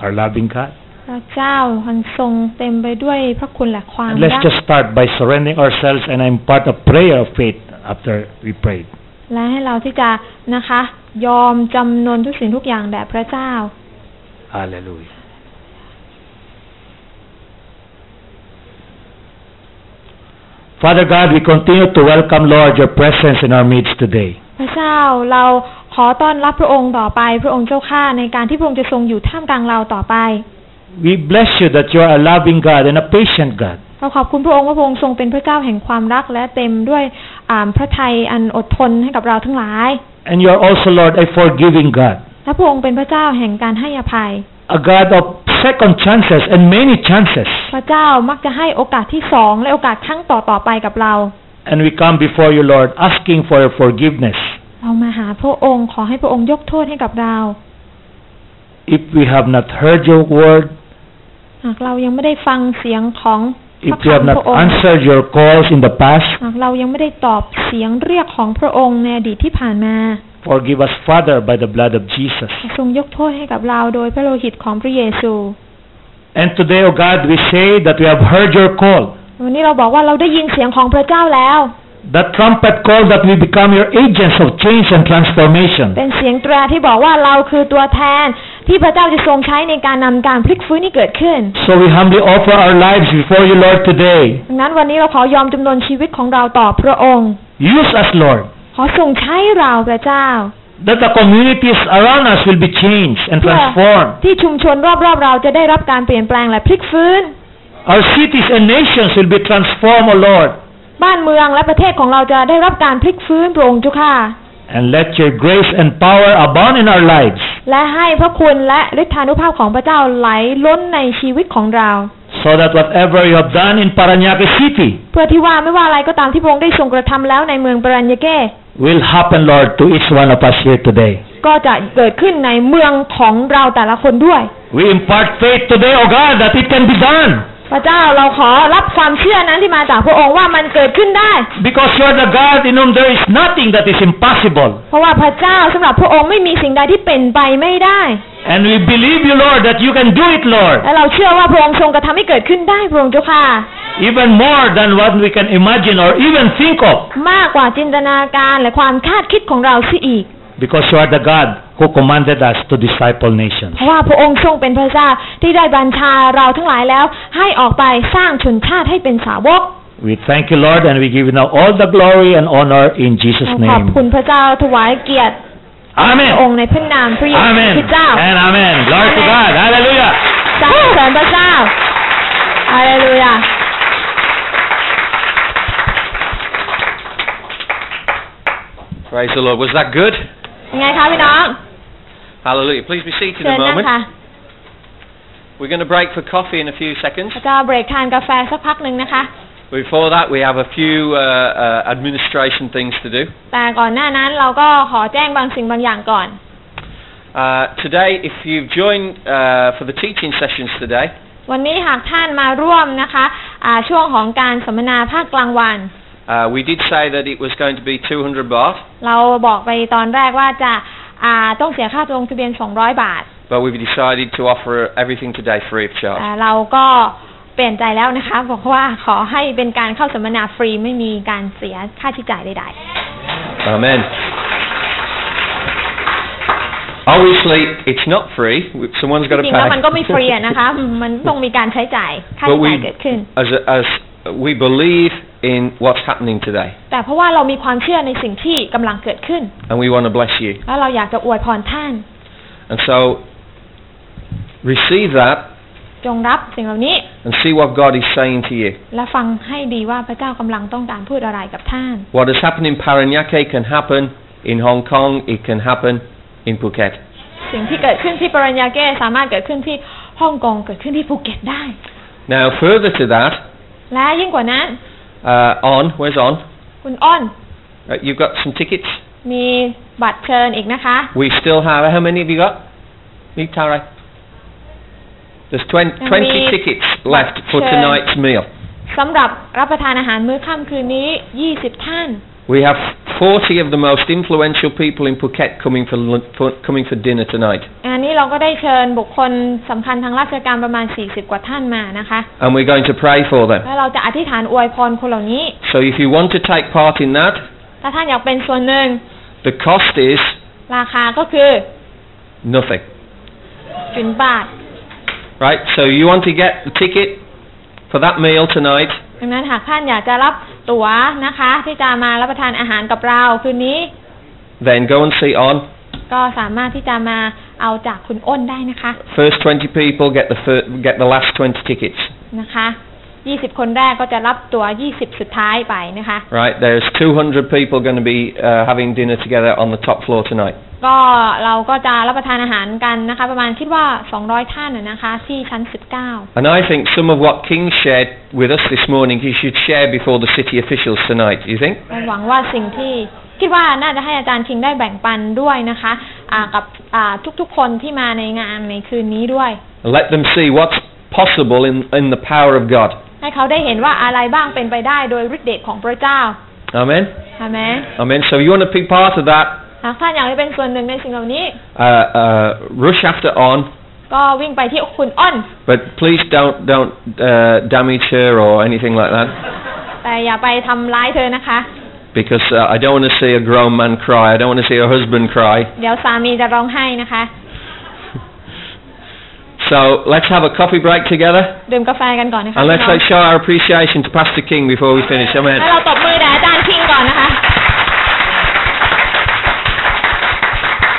our loving God. พระเจ้าอันทรงเต็มไปด้วยพระคุณและความ And let's รัก just start by surrendering ourselves and I'm part of prayer of faith after we prayed. และให้เราที่จะนะคะ ยอมจำนนทุกสิ่งทุกอย่างแด่พระเจ้า Hallelujah. Father God, we continue to welcome, Lord, your presence in our midst today. พระเจ้าเราขอต้อนรับพระองค์ต่อไปพระองค์เจ้าข้าในการที่พระองค์จะทรงอยู่ท่ามกลางเราต่อไป We bless you that you are a loving God and a patient God. เราขอบคุณพระองค์ว่าพระองค์ทรงเป็นพระเจ้าแห่งความรักและเต็มด้วยอ่าพระทัยอันอดทนให้กับเราทั้งหลาย And you are also, Lord, a forgiving God. และพระองค์เป็นพระเจ้าแห่งการให้อภัย A God of second chances and many chances. พระเจ้ามักจะให้โอกาสที่สองและโอกาสครั้งต่อต่อๆไปกับเรา And we come before you, Lord, asking for your forgiveness. เรามาหาพระองค์ขอให้พระองค์ยกโทษให้กับเรา If we have not heard your word, หากเรายังไม่ได้ฟังเสียงของพ if ระ we have คำพ not ระองค์ answered your calls in the past, หากเรายังไม่ได้ตอบเสียงเรียกของพระองค์ในอดีตที่ผ่านมา forgive us, Father, by the blood of Jesus. ทรงยกโทษให้กับเราโดยพระโลหิตของพระเยซู And today, O God, we say that we have heard your call. วันนี้เราบอกว่าเราได้ยินเสียงของพระเจ้าแล้ว That trumpet call that we become your agents of change and transformation. เป็นเสียงแตรที่บอกว่าเราคือตัวแทน ที่พระเจ้าจะทรงใช้ในการนำการพลิกฟื้นที่เกิดขึ้น So we humbly offer our lives before you, Lord, today. ดังนั้นวันนี้เราขอยอมจำนนชีวิตของเราต่อพระองค์ Use us, Lord, ขอทรงใช้เราพระเจ้า that the communities around us will be changed and เพื่อ transformed. ที่ชุมชนรอบๆเราจะได้รับการเปลี่ยนแปลงและพลิกฟื้น Our cities and nations will be transformed, O Lord. บ้านเมืองและประเทศของเราจะได้รับการพลิกฟื้นพระองค์เจ้าค่ะ And let your grace and power abound in our lives, และให้พระคุณและฤทธานุภาพของพระเจ้าไหลล้นในชีวิตของเรา so that whatever you have done in Paranaque City เพื่อที่ว่าไม่ว่าอะไรก็ตามที่พระองค์ได้ทรงกระทำแล้วในเมืองปรัญญาเก้ will happen, Lord, to each one of us here today. ก็จะเกิดขึ้นในเมืองของเราแต่ละคนด้วย We impart faith today, O God, that it can be done. พระเจ้าเราขอรับความเชื่อนั้นที่มาจากพระองค์ว่ามันเกิดขึ้นได้ Because you are the God in whom there is nothing that is impossible. เพราะว่าพระเจ้าสำหรับพระองค์ไม่มีสิ่งใดที่เป็นไปไม่ได้ And we believe you, Lord, that you can do it, Lord. และเราเชื่อว่าพระองค์ทรงกระทำให้เกิดขึ้นได้พระองค์เจ้าค่ะ Even more than what we can imagine or even think of. มากกว่าจินตนาการและความคาดคิดของเราเสิอีก Because you are the God who commanded us to disciple nations. เพราะว่าพระองค์ทรงเป็นพระเจ้าที่ได้บัญชาเราทั้งหลายแล้ว ให้ออกไปสร้างชนชาติให้เป็นสาวก We thank you, Lord, and we give you now all the glory and honor in Jesus' ขอบคุณ name. พระเจ้าถวายเกียรติพระอง Amen. ค์ในพระนามพระเยซู Amen. คริสต์เจ้า And amen. Glory to God. Hallelujah. สรรเสริญพระเจ้าฮาเลลูยา Praise the Lord. Was that good? ยังไงคะพี่น้อง Hallelujah. Please be seated เชิญ a นั่ง moment. ค่ะ We're going to break for coffee in a few seconds. พระเจ้าเบรกทานกาแฟสักพักหนึ่งนะคะ Before that, we have a few uh, uh, administration things to do. แต่ก่อนหน้านั้นเราก็ขอแจ้งบางสิ่งบางอย่างก่อน Uh, today, if you've joined uh, for the teaching sessions today, วันนี้หากท่านมาร่วมนะคะอ่าช่วงของการสัมมนาภาคกลางวัน uh, we did say that it was going to be 200 baht, เราบอกไปตอนแรกว่าจะ อ่าต้องเสียค่าลงทะเบียน 200 บาท but we've decided to offer everything today free of แต่ charge. เราก็เปลี่ยนใจแล้วนะคะ บอกว่าขอให้เป็นการเข้าสัมมนาฟรีไม่มีการเสียค่าใช้จ่ายใด Amen. Obviously, it's not free. Someone's ๆ got จ to ริงๆแล้วมันก็ไม่ฟรี pay. อะนะคะ มันต้องมีการใช้จ่ายค่า but ใช้จ่าย we, เกิดขึ้น as, as we believe in what's happening today, แต่เพราะว่าเรามีความเชื่อในสิ่งที่กำลังเกิดขึ้น and we want to bless you. แล้วเราอยากจะอวยพรท่าน And so, receive that จงรับสิ่งเหล่านี้ and see what God is saying to you. และฟังให้ดีว่าพระเจ้ากำลังต้องการพูดอะไรกับท่าน What has happened in Paranaque can happen in Hong Kong, it can happen in Phuket. สิ่งที่เกิดขึ้นที่ปรัญญาเก้สามารถเกิดขึ้นที่ฮ่องกงเกิดขึ้นที่ภูเก็ตได้ Now, further to that, และยิ่งกว่านั้น uh, on, where's on? คุณอ้น Uh, you've got some tickets? มีบัตรเชิญอีกนะคะ We still have, how many have you got? Me, Tara? There's 20, And 20 we- tickets left for Sure. tonight's meal. สำหรับรับประทานอาหารมื้อค่ำคืนนี้ 20 ท่าน We have 40 of the most influential people in Phuket coming for, lun- for, coming for dinner tonight. อันนี้เราก็ได้เชิญบุคคลสำคัญทางราชการประมาณ 40 กว่าท่านมานะคะ And we're going to pray for them. แล้วเราจะอธิษฐานอวยพรคนเหล่านี้ So if you want to take part in that, ถ้าท่านอยากเป็นส่วนหนึ่ง the cost is ราคาก็คือ nothing. จุนบาท Right? So you want to get the ticket for that meal tonight, ดังนั้นหากท่านอยากจะรับตั๋วนะคะ ที่จะมารับประทานอาหารกับเราคืนนี้ then go and see on. ก็สามารถที่จะมาเอาจากคุณอ้นได้นะคะ First 20 people get the fir- get the last 20 tickets. นะคะ 20คนแรกก็จะรับตั๋ว20สุดท้ายไปนะคะ Right, there's 200 people going to be uh, having dinner together on the top floor tonight. ก็เราก็จะรับประทานอาหารกันนะคะ ประมาณคิดว่า 200 ท่านนะนะคะที่ชั้น 19 And I think some of what King shared with us this morning he should share before the city officials tonight. Do you think? ก็หวังว่าสิ่งที่คิดว่าน่าจะให้อาจารย์คิงได้แบ่งปันด้วยนะคะอ่ากับอ่าทุกๆคนที่มาในงานในคืนนี้ด้วย And let them see what's possible in, in the power of God. ให้เขาได้เห็นว่าอะไรบ้างเป็นไปได้โดยฤทธิ์เดชของพระเจ้า Amen? อาเมน Amen. So if you want to be part of that, หากท่านอยากจะเป็นส่วนหนึ่งในสิ่งเหล่านี้ uh, uh, rush after on, ก็วิ่งไปที่คุณอ้อน but please don't don't uh, damage her or anything like that, แต่อย่าไปทำร้ายเธอนะคะ because uh, I don't want to see a grown man cry. I don't want to see a husband cry. เดี๋ยวสามีจะร้องไห้นะคะ So let's have a coffee break together. ดื่มกาแฟกันก่อนนะคะ And let's like, show our appreciation to Pastor King before we finish. Amen. แล้วเราตบมือแด่อาจารย์คิงก่อนนะคะ